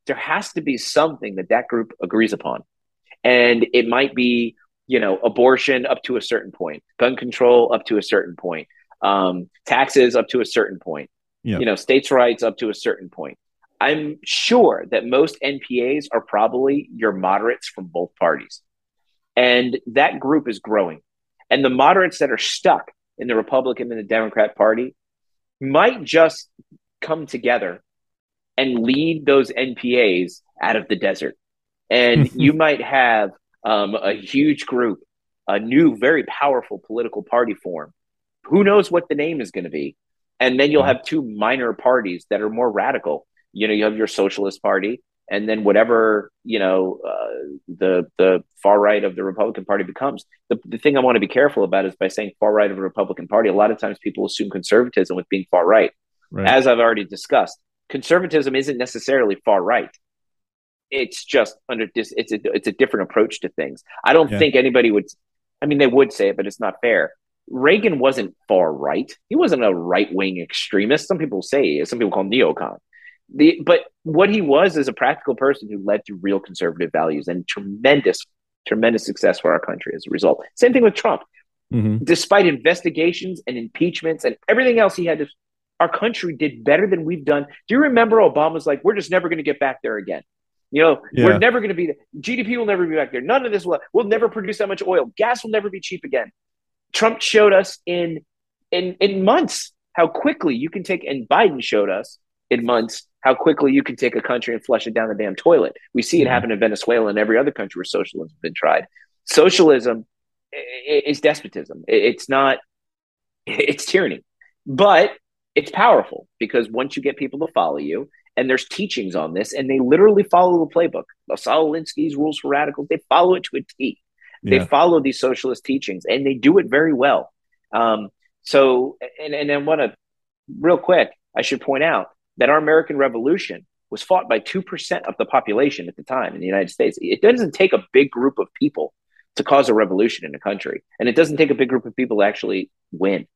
Speaker 2: There has to be something that that group agrees upon. And it might be, you know, abortion up to a certain point, gun control up to a certain point, um, taxes up to a certain point, you know, states' rights up to a certain point. I'm sure that most NPAs are probably your moderates from both parties. And that group is growing. And the moderates that are stuck in the Republican and the Democrat Party might just come together and lead those NPAs out of the desert. And you might have um, a huge group, a new, very powerful political party form. Who knows what the name is going to be? And then you'll have two minor parties that are more radical. You know, you have your Socialist Party and then whatever you know uh, the the far right of the Republican Party becomes. The, the thing I want to be careful about is by saying far right of the Republican Party. A lot of times people assume conservatism with being far right. right. As I've already discussed, conservatism isn't necessarily far right. It's just under this. It's a it's a different approach to things. I don't yeah. think anybody would. I mean, they would say it, but it's not fair. Reagan wasn't far right. He wasn't a right wing extremist. Some people say, some people call him neocon. The, but what he was is a practical person who led to real conservative values and tremendous, tremendous success for our country as a result. Same thing with Trump. Mm-hmm. Despite investigations and impeachments and everything else he had to, our country did better than we've done. Do you remember Obama's like, we're just never going to get back there again? You know, yeah. we're never going to be there. GDP will never be back there. None of this will, we'll never produce that much oil. Gas will never be cheap again. Trump showed us in in in months how quickly you can take, and Biden showed us in months how quickly you can take a country and flush it down the damn toilet. We see it mm-hmm. happen in Venezuela and every other country where socialism has been tried. Socialism is despotism. It's not. It's tyranny, but it's powerful because once you get people to follow you, and there's teachings on this, and they literally follow the playbook. Saul Alinsky's rules for radicals, they follow it to a T. They follow these socialist teachings, and they do it very well. Um, so, and and I want to real quick, I should point out that our American Revolution was fought by 2% of the population at the time in the United States. It doesn't take a big group of people to cause a revolution in a country, and it doesn't take a big group of people to actually win.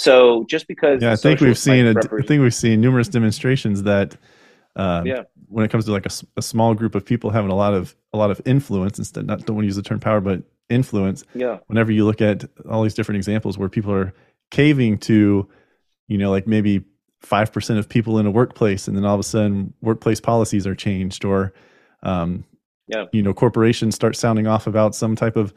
Speaker 2: So just because
Speaker 1: yeah, I think we've seen a, I think we've seen numerous demonstrations that um, yeah. when it comes to like a, a, small group of people having a lot of a lot of influence instead not don't want to use the term power but influence
Speaker 2: yeah
Speaker 1: whenever you look at all these different examples where people are caving to you know like maybe 5% of people in a workplace and then all of a sudden workplace policies are changed or um,
Speaker 2: yeah.
Speaker 1: you know corporations start sounding off about some type of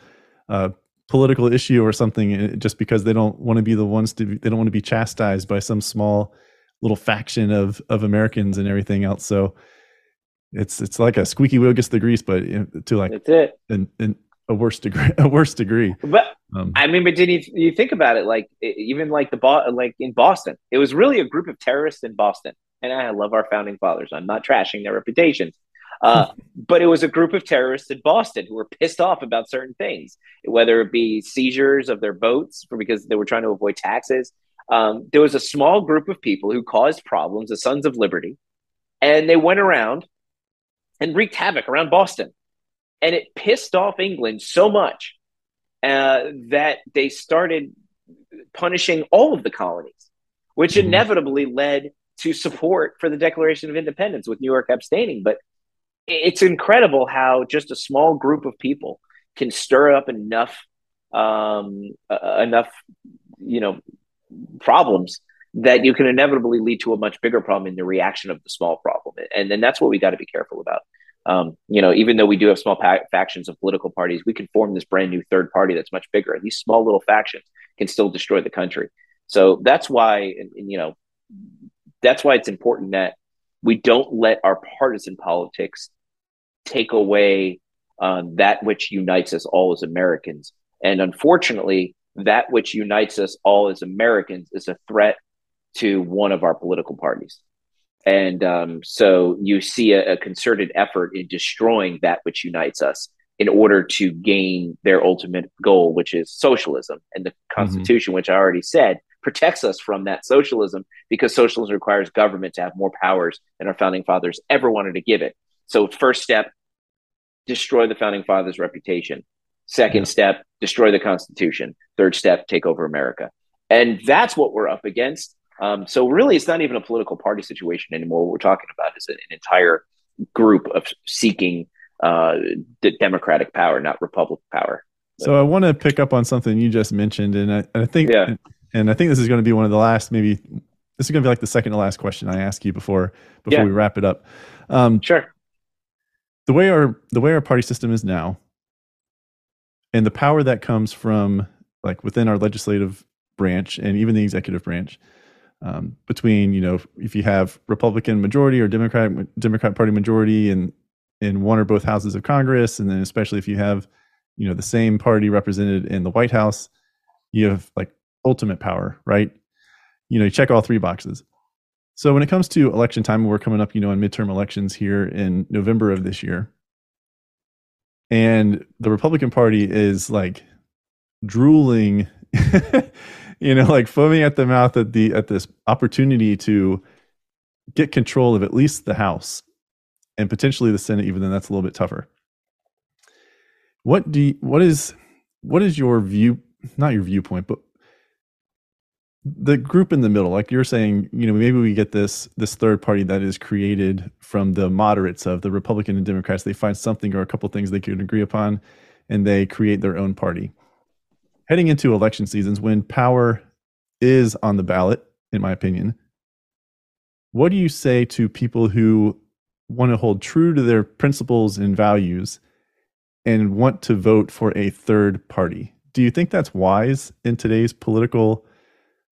Speaker 1: uh, political issue or something uh, just because they don't want to be the ones to be, they don't want to be chastised by some small little faction of of Americans and everything else so it's it's like a squeaky wheel gets the grease but to like
Speaker 2: that's it
Speaker 1: and, and a worse degree a worse degree
Speaker 2: but um, I mean, but did you, you think about it? Like even like the like in Boston, it was really a group of terrorists in Boston. And I love our founding fathers. I'm not trashing their reputations, uh, but it was a group of terrorists in Boston who were pissed off about certain things, whether it be seizures of their boats because they were trying to avoid taxes. Um, there was a small group of people who caused problems, the Sons of Liberty, and they went around and wreaked havoc around Boston. And it pissed off England so much uh, that they started punishing all of the colonies, which mm-hmm. inevitably led to support for the Declaration of Independence with New York abstaining. But it's incredible how just a small group of people can stir up enough um, uh, enough you know problems that you can inevitably lead to a much bigger problem in the reaction of the small problem. And then that's what we got to be careful about. Um, you know, even though we do have small pa- factions of political parties, we can form this brand new third party that's much bigger. And these small little factions can still destroy the country. So that's why, and, and, you know, that's why it's important that we don't let our partisan politics take away um, that which unites us all as Americans. And unfortunately, that which unites us all as Americans is a threat to one of our political parties. And um, so you see a, a, concerted effort in destroying that which unites us in order to gain their ultimate goal, which is socialism. And the mm-hmm. Constitution, mm-hmm. which I already said, protects us from that socialism because socialism requires government to have more powers than our founding fathers ever wanted to give it. So, first step, destroy the founding fathers' reputation. Second step, destroy the Constitution. Third step, take over America. And that's what we're up against. Um, so really, it's not even a political party situation anymore. What we're talking about is an, entire group of seeking uh, democratic power, not republic power.
Speaker 1: So I want to pick up on something you just mentioned, and I, I think, yeah. And I think this is going to be one of the last, maybe this is going to be like the second to last question I ask you before before yeah. we wrap it up.
Speaker 2: Um, sure.
Speaker 1: The way our the way our party system is now, and the power that comes from like within our legislative branch and even the executive branch, um, between you know if you have Republican majority or Democrat Democrat Party majority in in one or both houses of Congress, and then especially if you have you know the same party represented in the White House, you have like ultimate power, right? You know, you check all three boxes. So when it comes to election time, we're coming up, you know, in midterm elections here in November of this year, and the Republican Party is like drooling you know, like foaming at the mouth at the at this opportunity to get control of at least the House and potentially the Senate, even though that's a little bit tougher. What do you, what is what is your view? Not your viewpoint, but the group in the middle. Like you're saying, you know, maybe we get this this third party that is created from the moderates of the Republican and Democrats. They find something or a couple things they can agree upon, and they create their own party heading into election seasons when power is on the ballot, in my opinion, what do you say to people who want to hold true to their principles and values and want to vote for a third party? Do you think that's wise in today's political,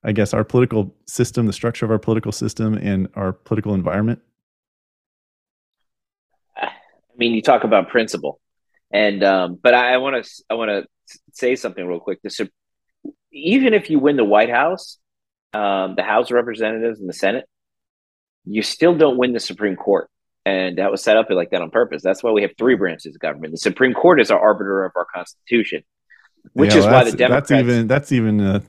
Speaker 1: I guess, our political system, the structure of our political system, and our political environment?
Speaker 2: I mean, you talk about principle, and um, but I want to I want to say something real quick. The, even if you win the White House, um, the House of Representatives, and the Senate, you still don't win the Supreme Court. And that was set up like that on purpose. That's why we have three branches of government. The Supreme Court is our arbiter of our Constitution, which yeah, is why the Democrats.
Speaker 1: That's even that's even uh,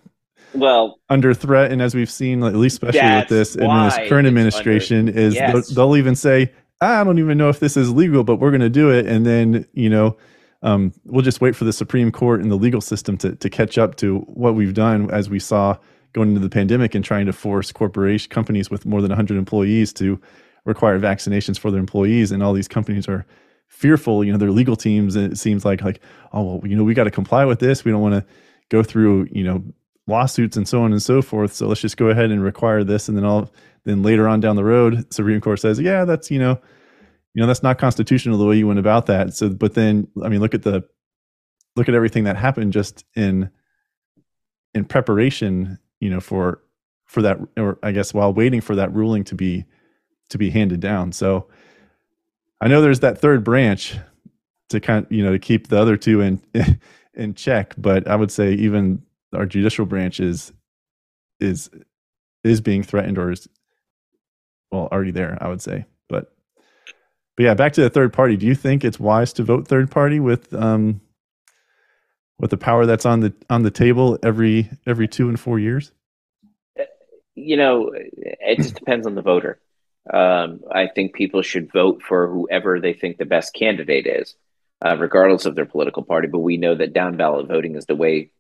Speaker 2: well
Speaker 1: under threat. And as we've seen, at least especially with this, in this current administration, under, is yes. they'll, they'll even say, "I don't even know if this is legal, but we're going to do it." And then you know um, we'll just wait for the Supreme Court and the legal system to, to catch up to what we've done as we saw going into the pandemic and trying to force corporation companies with more than 100 employees to require vaccinations for their employees. And all these companies are fearful, you know, their legal teams, it seems like, like, oh, well, you know, we got to comply with this. We don't want to go through, you know, lawsuits and so on and so forth. So let's just go ahead and require this. And then all, then later on down the road, Supreme Court says, yeah, that's, you know, you know that's not constitutional the way you went about that so but then i mean look at the look at everything that happened just in in preparation you know for for that or i guess while waiting for that ruling to be to be handed down so i know there's that third branch to kind of, you know to keep the other two in in check but i would say even our judicial branch is is is being threatened or is well already there i would say but but yeah, back to the third party. Do you think it's wise to vote third party with um, with the power that's on the on the table every every two and four years?
Speaker 2: You know, it just depends on the voter. Um, I think people should vote for whoever they think the best candidate is, uh, regardless of their political party. But we know that down ballot voting is the way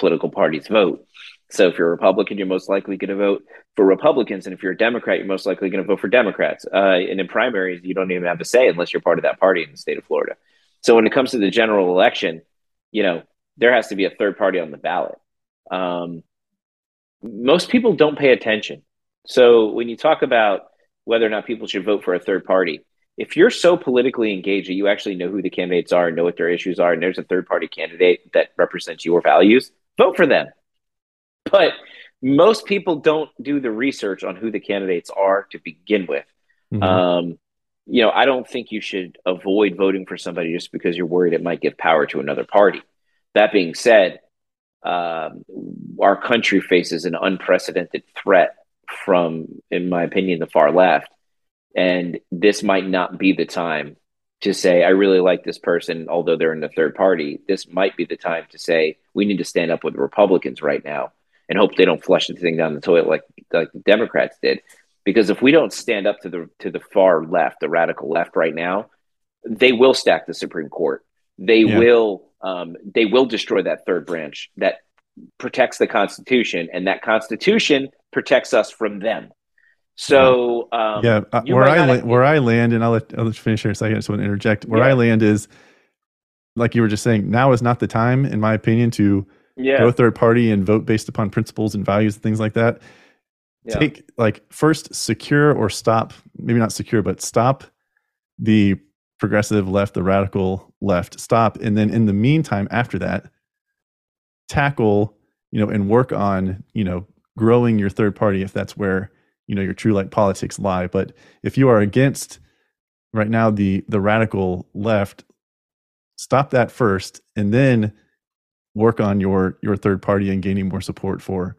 Speaker 2: political parties vote. So if you're a Republican, you're most likely going to vote for Republicans, and if you're a Democrat, you're most likely going to vote for Democrats. Uh, and in primaries, you don't even have a say unless you're part of that party in the state of Florida. So when it comes to the general election, you know there has to be a third party on the ballot. Um, most people don't pay attention. So when you talk about whether or not people should vote for a third party, if you're so politically engaged that you actually know who the candidates are and know what their issues are, and there's a third party candidate that represents your values, vote for them. But most people don't do the research on who the candidates are to begin with. Mm-hmm. Um, you know, I don't think you should avoid voting for somebody just because you're worried it might give power to another party. That being said, um, our country faces an unprecedented threat from, in my opinion, the far left. And this might not be the time to say, I really like this person, although they're in the third party. This might be the time to say, we need to stand up with the Republicans right now and hope they don't flush the thing down the toilet like, like the Democrats did. Because if we don't stand up to the to the far left, the radical left right now, they will stack the Supreme Court. They yeah. will um, they will destroy that third branch that protects the Constitution, and that Constitution protects us from them. So um,
Speaker 1: yeah, uh, where I la- where I land, and I'll let I'll let you finish here in a second. I just want to interject. Where yeah. I land is, like you were just saying, now is not the time, in my opinion, to yeah. go third party and vote based upon principles and values and things like that. Yeah. Take like first secure or stop, maybe not secure, but stop the progressive left, the radical left, stop, and then in the meantime, after that, tackle, you know, and work on, you know, growing your third party if that's where, you know, your true like politics lie. But if you are against right now the the radical left, stop that first and then work on your your third party and gaining more support for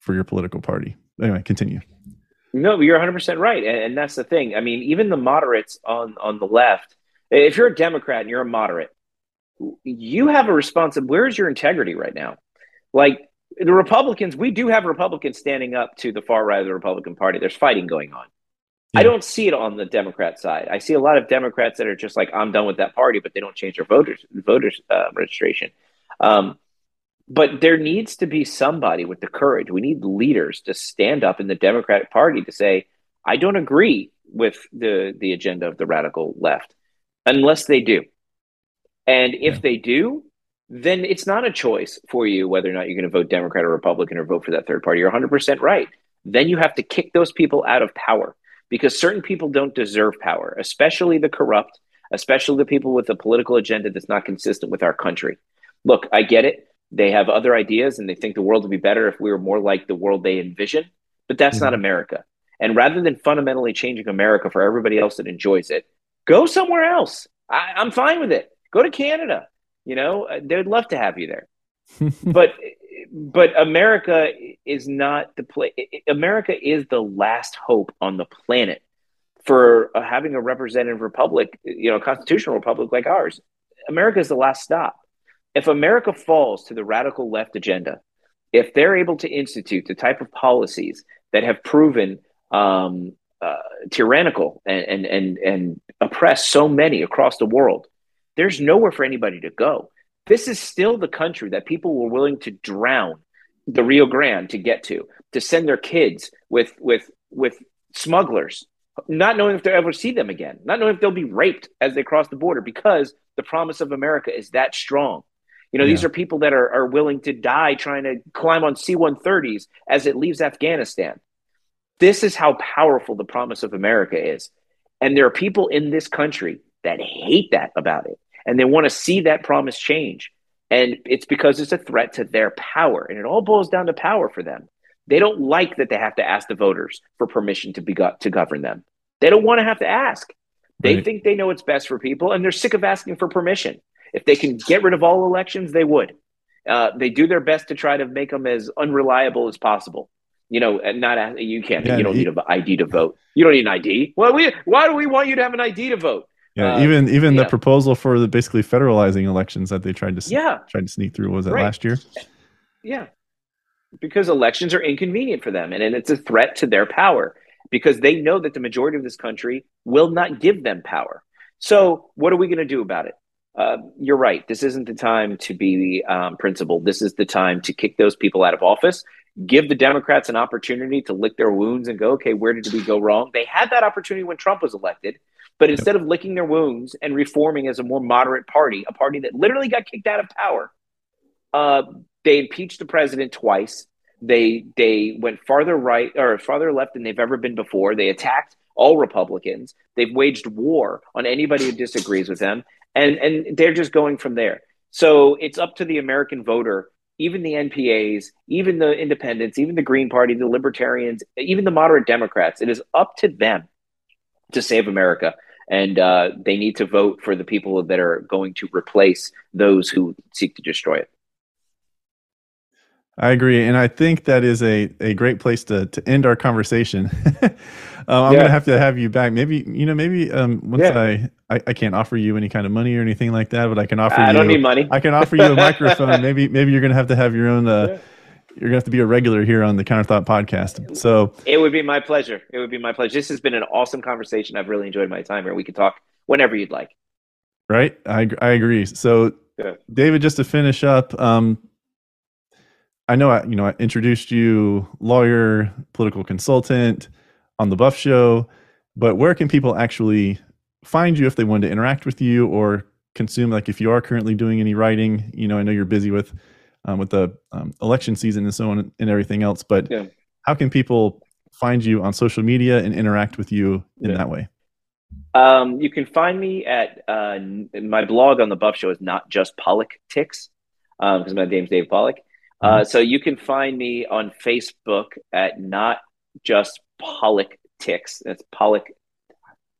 Speaker 1: for your political party. Anyway, continue.
Speaker 2: No, you're 100% right. And, and that's the thing. I mean, even the moderates on on the left, if you're a Democrat and you're a moderate, you have a responsibility. Where's your integrity right now? Like the Republicans, we do have Republicans standing up to the far right of the Republican Party. There's fighting going on. Yeah. I don't see it on the Democrat side. I see a lot of Democrats that are just like, I'm done with that party, but they don't change their voters voters uh, registration. Um, but there needs to be somebody with the courage. We need leaders to stand up in the Democratic Party to say, I don't agree with the the agenda of the radical left, unless they do. And if yeah. they do, then it's not a choice for you whether or not you're going to vote Democrat or Republican or vote for that third party. You're 100% right. Then you have to kick those people out of power because certain people don't deserve power, especially the corrupt, especially the people with a political agenda that's not consistent with our country. Look, I get it. They have other ideas and they think the world would be better if we were more like the world they envision, but that's mm-hmm. not America. And rather than fundamentally changing America for everybody else that enjoys it, go somewhere else. I, I'm fine with it. Go to Canada. You know, uh, they'd love to have you there. but but America is not the place. America is the last hope on the planet for uh, having a representative republic, you know, a constitutional republic like ours. America is the last stop. If America falls to the radical left agenda, if they're able to institute the type of policies that have proven um, uh, tyrannical and, and and and oppress so many across the world, there's nowhere for anybody to go. This is still the country that people were willing to drown the Rio Grande to get to, to send their kids with with with smugglers, not knowing if they'll ever see them again, not knowing if they'll be raped as they cross the border, because the promise of America is that strong. You know, yeah. these are people that are, are willing to die trying to climb on C 130s as it leaves Afghanistan. This is how powerful the promise of America is. And there are people in this country that hate that about it and they want to see that promise change. And it's because it's a threat to their power. And it all boils down to power for them. They don't like that they have to ask the voters for permission to be to govern them. They don't want to have to ask. They right. think they know what's best for people, and they're sick of asking for permission. If they can get rid of all elections, they would. Uh, they do their best to try to make them as unreliable as possible. You know, and not you can't. Yeah, you don't need an ID to vote. You don't need an ID. Well, we why do we want you to have an ID to vote?
Speaker 1: Yeah, uh, even even yeah. the proposal for the basically federalizing elections that they tried to yeah. tried to sneak through was that right. last year?
Speaker 2: Yeah, because elections are inconvenient for them, and, and it's a threat to their power because they know that the majority of this country will not give them power. So, what are we going to do about it? Uh, you're right. This isn't the time to be um, principled. This is the time to kick those people out of office. Give the Democrats an opportunity to lick their wounds and go, okay, where did we go wrong? They had that opportunity when Trump was elected. But instead of licking their wounds and reforming as a more moderate party, a party that literally got kicked out of power, uh, they impeached the president twice. They they went farther right or farther left than they've ever been before. They attacked all Republicans. They've waged war on anybody who disagrees with them, and and they're just going from there. So it's up to the American voter, even the NPAs, even the independents, even the Green Party, the Libertarians, even the moderate Democrats. It is up to them to save America. And uh, they need to vote for the people that are going to replace those who seek to destroy it.
Speaker 1: I agree, and I think that is a, a great place to, to end our conversation. um, I'm yeah. gonna have to have you back. Maybe you know, maybe um, once yeah. I, I, I can't offer you any kind of money or anything like that, but I can offer.
Speaker 2: I
Speaker 1: you,
Speaker 2: don't need money.
Speaker 1: I can offer you a microphone. maybe maybe you're gonna have to have your own. Uh, yeah. You're gonna have to be a regular here on the Counterthought podcast. So
Speaker 2: it would be my pleasure. It would be my pleasure. This has been an awesome conversation. I've really enjoyed my time here. We could talk whenever you'd like.
Speaker 1: Right, I I agree. So David, just to finish up. Um, I know I, you know, I introduced you lawyer, political consultant on the Buff Show, but where can people actually find you if they wanted to interact with you or consume? Like, if you are currently doing any writing, you know, I know you're busy with um, with the um, election season and so on and everything else, but yeah. how can people find you on social media and interact with you in yeah. that way?
Speaker 2: Um, you can find me at uh, my blog on the Buff Show is not just politics because um, because my name's Dave Pollack. Uh, mm-hmm. so you can find me on Facebook at not just Pollack Ticks. That's Pollack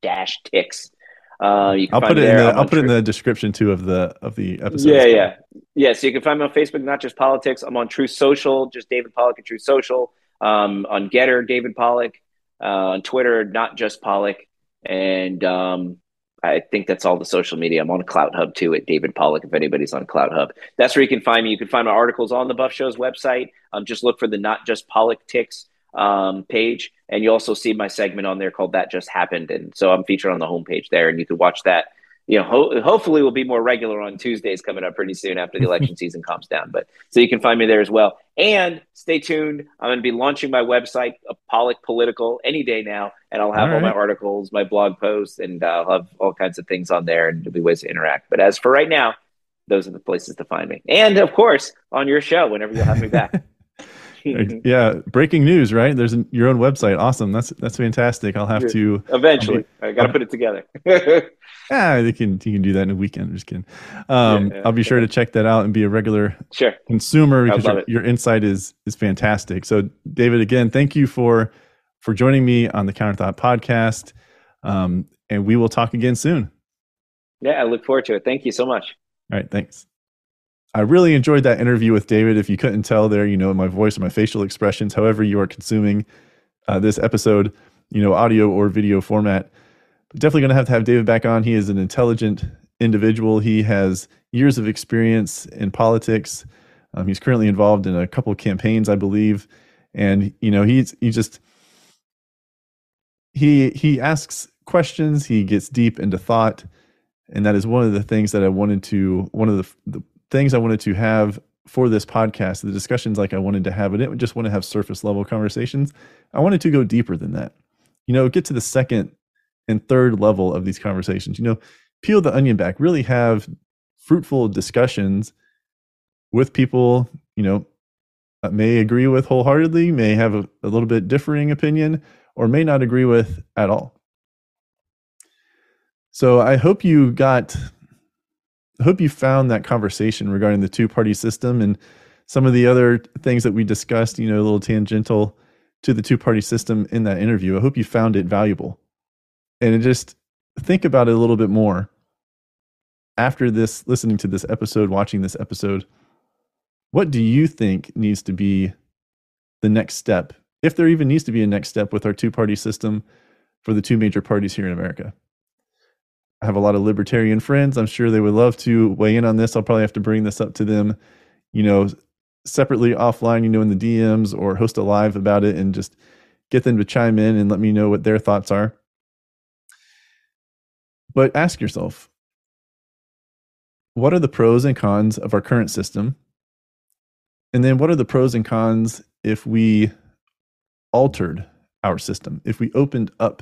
Speaker 2: dash Ticks. Uh, you
Speaker 1: can I'll put it in the I'll put it in the description too of the of the episode.
Speaker 2: Yeah, yeah, yeah. So you can find me on Facebook, not just politics. I'm on Truth Social, just David Pollack and Truth Social. Um, on GETTR, David Pollack. Uh, on Twitter, not just Pollack. And um, I think that's all the social media. I'm on CloutHub too at David Pollack. If anybody's on CloutHub, that's where you can find me. You can find my articles on the Buff Show's website. Um, just look for the Not Just Politics um, page, and you also see my segment on there called That Just Happened. And so I'm featured on the homepage there, and you can watch that you know, ho- hopefully we'll be more regular on Tuesdays coming up pretty soon after the election season calms down. But so you can find me there as well. And stay tuned. I'm going to be launching my website, Pollack Political, any day now, and I'll have all, all right. my articles, my blog posts, and uh, I'll have all kinds of things on there, and there'll be ways to interact. But as for right now, those are the places to find me. And of course, on your show whenever you'll have me back.
Speaker 1: yeah, breaking news, right? There's an, your own website. Awesome. That's that's fantastic. I'll have to
Speaker 2: eventually. Be, I got to put it together.
Speaker 1: yeah, you can you can do that in a weekend. I'm just kidding. Um, yeah, yeah, I'll be sure to check that out and be a regular
Speaker 2: sure.
Speaker 1: consumer because your, your, insight is is fantastic. So, David, again, thank you for for joining me on the Counterthought podcast. Um, and we will talk again soon.
Speaker 2: Yeah, I look forward to it. Thank you so much.
Speaker 1: All right, thanks. I really enjoyed that interview with David. If you couldn't tell there, you know, my voice and my facial expressions, however you are consuming uh, this episode, you know, audio or video format. Definitely going to have to have David back on. He is an intelligent individual. He has years of experience in politics. Um, he's currently involved in a couple of campaigns, I believe, and you know, he's he just he he asks questions. He gets deep into thought, and that is one of the things that I wanted to one of the, the things I wanted to have for this podcast, the discussions like I wanted to have. I didn't just want to have surface level conversations. I wanted to go deeper than that. You know, get to the second and third level of these conversations. You know, peel the onion back, really have fruitful discussions with people, you know, may agree with wholeheartedly, may have a, a little bit differing opinion, or may not agree with at all. So I hope you got I hope you found that conversation regarding the two party system and some of the other things that we discussed, you know, a little tangential to the two party system in that interview. I hope you found it valuable. And just think about it a little bit more after this, listening to this episode, watching this episode. What do you think needs to be the next step, if there even needs to be a next step with our two party system for the two major parties here in America? I have a lot of libertarian friends. I'm sure they would love to weigh in on this. I'll probably have to bring this up to them, you know, separately offline, you know, in the DMs or host a live about it and just get them to chime in and let me know what their thoughts are. But ask yourself, what are the pros and cons of our current system? And then what are the pros and cons if we altered our system, if we opened up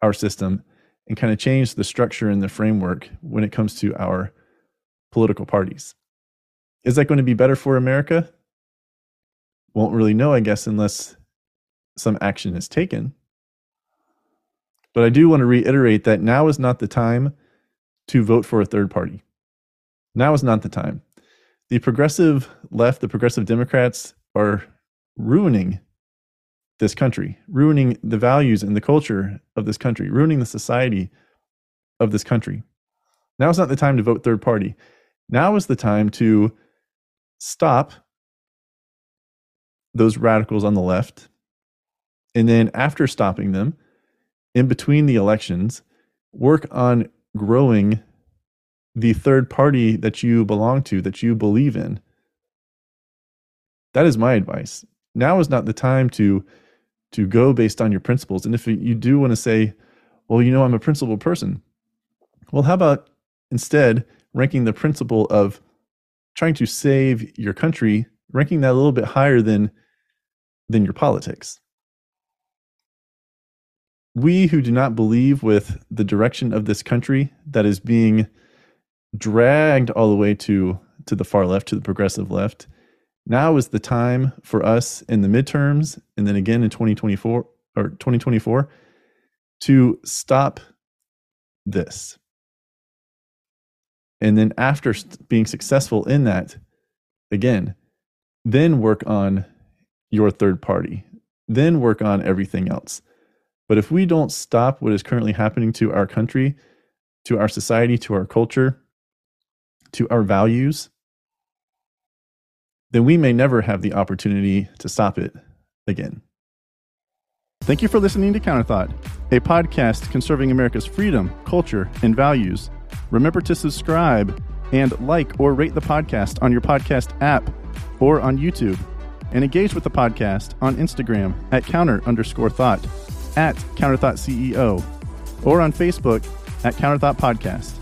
Speaker 1: our system and kind of change the structure and the framework when it comes to our political parties. Is that going to be better for America? won't really know, I guess, unless some action is taken. But I do want to reiterate that now is not the time to vote for a third party. Now is not the time. The progressive left, the progressive Democrats are ruining this country, ruining the values and the culture of this country, ruining the society of this country. Now is not the time to vote third party. Now is the time to stop those radicals on the left. And then after stopping them, in between the elections, work on growing the third party that you belong to, that you believe in. That is my advice. Now is not the time to to go based on your principles. And if you do want to say, well, you know, I'm a principled person, well, how about instead ranking the principle of trying to save your country, ranking that a little bit higher than than your politics? We who do not believe with the direction of this country that is being dragged all the way to to the far left, to the progressive left. Now is the time for us in the midterms and then again in 2024 or 2024 to stop this. And then after being successful in that, again, then work on your third party, then work on everything else. But if we don't stop what is currently happening to our country, to our society, to our culture, to our values, then we may never have the opportunity to stop it again. Thank you for listening to Counterthought, a podcast conserving America's freedom, culture, and values. Remember to subscribe and like or rate the podcast on your podcast app or on YouTube, and engage with the podcast on Instagram at counter underscore thought, at counterthought CEO, or on Facebook at Counterthought Podcast.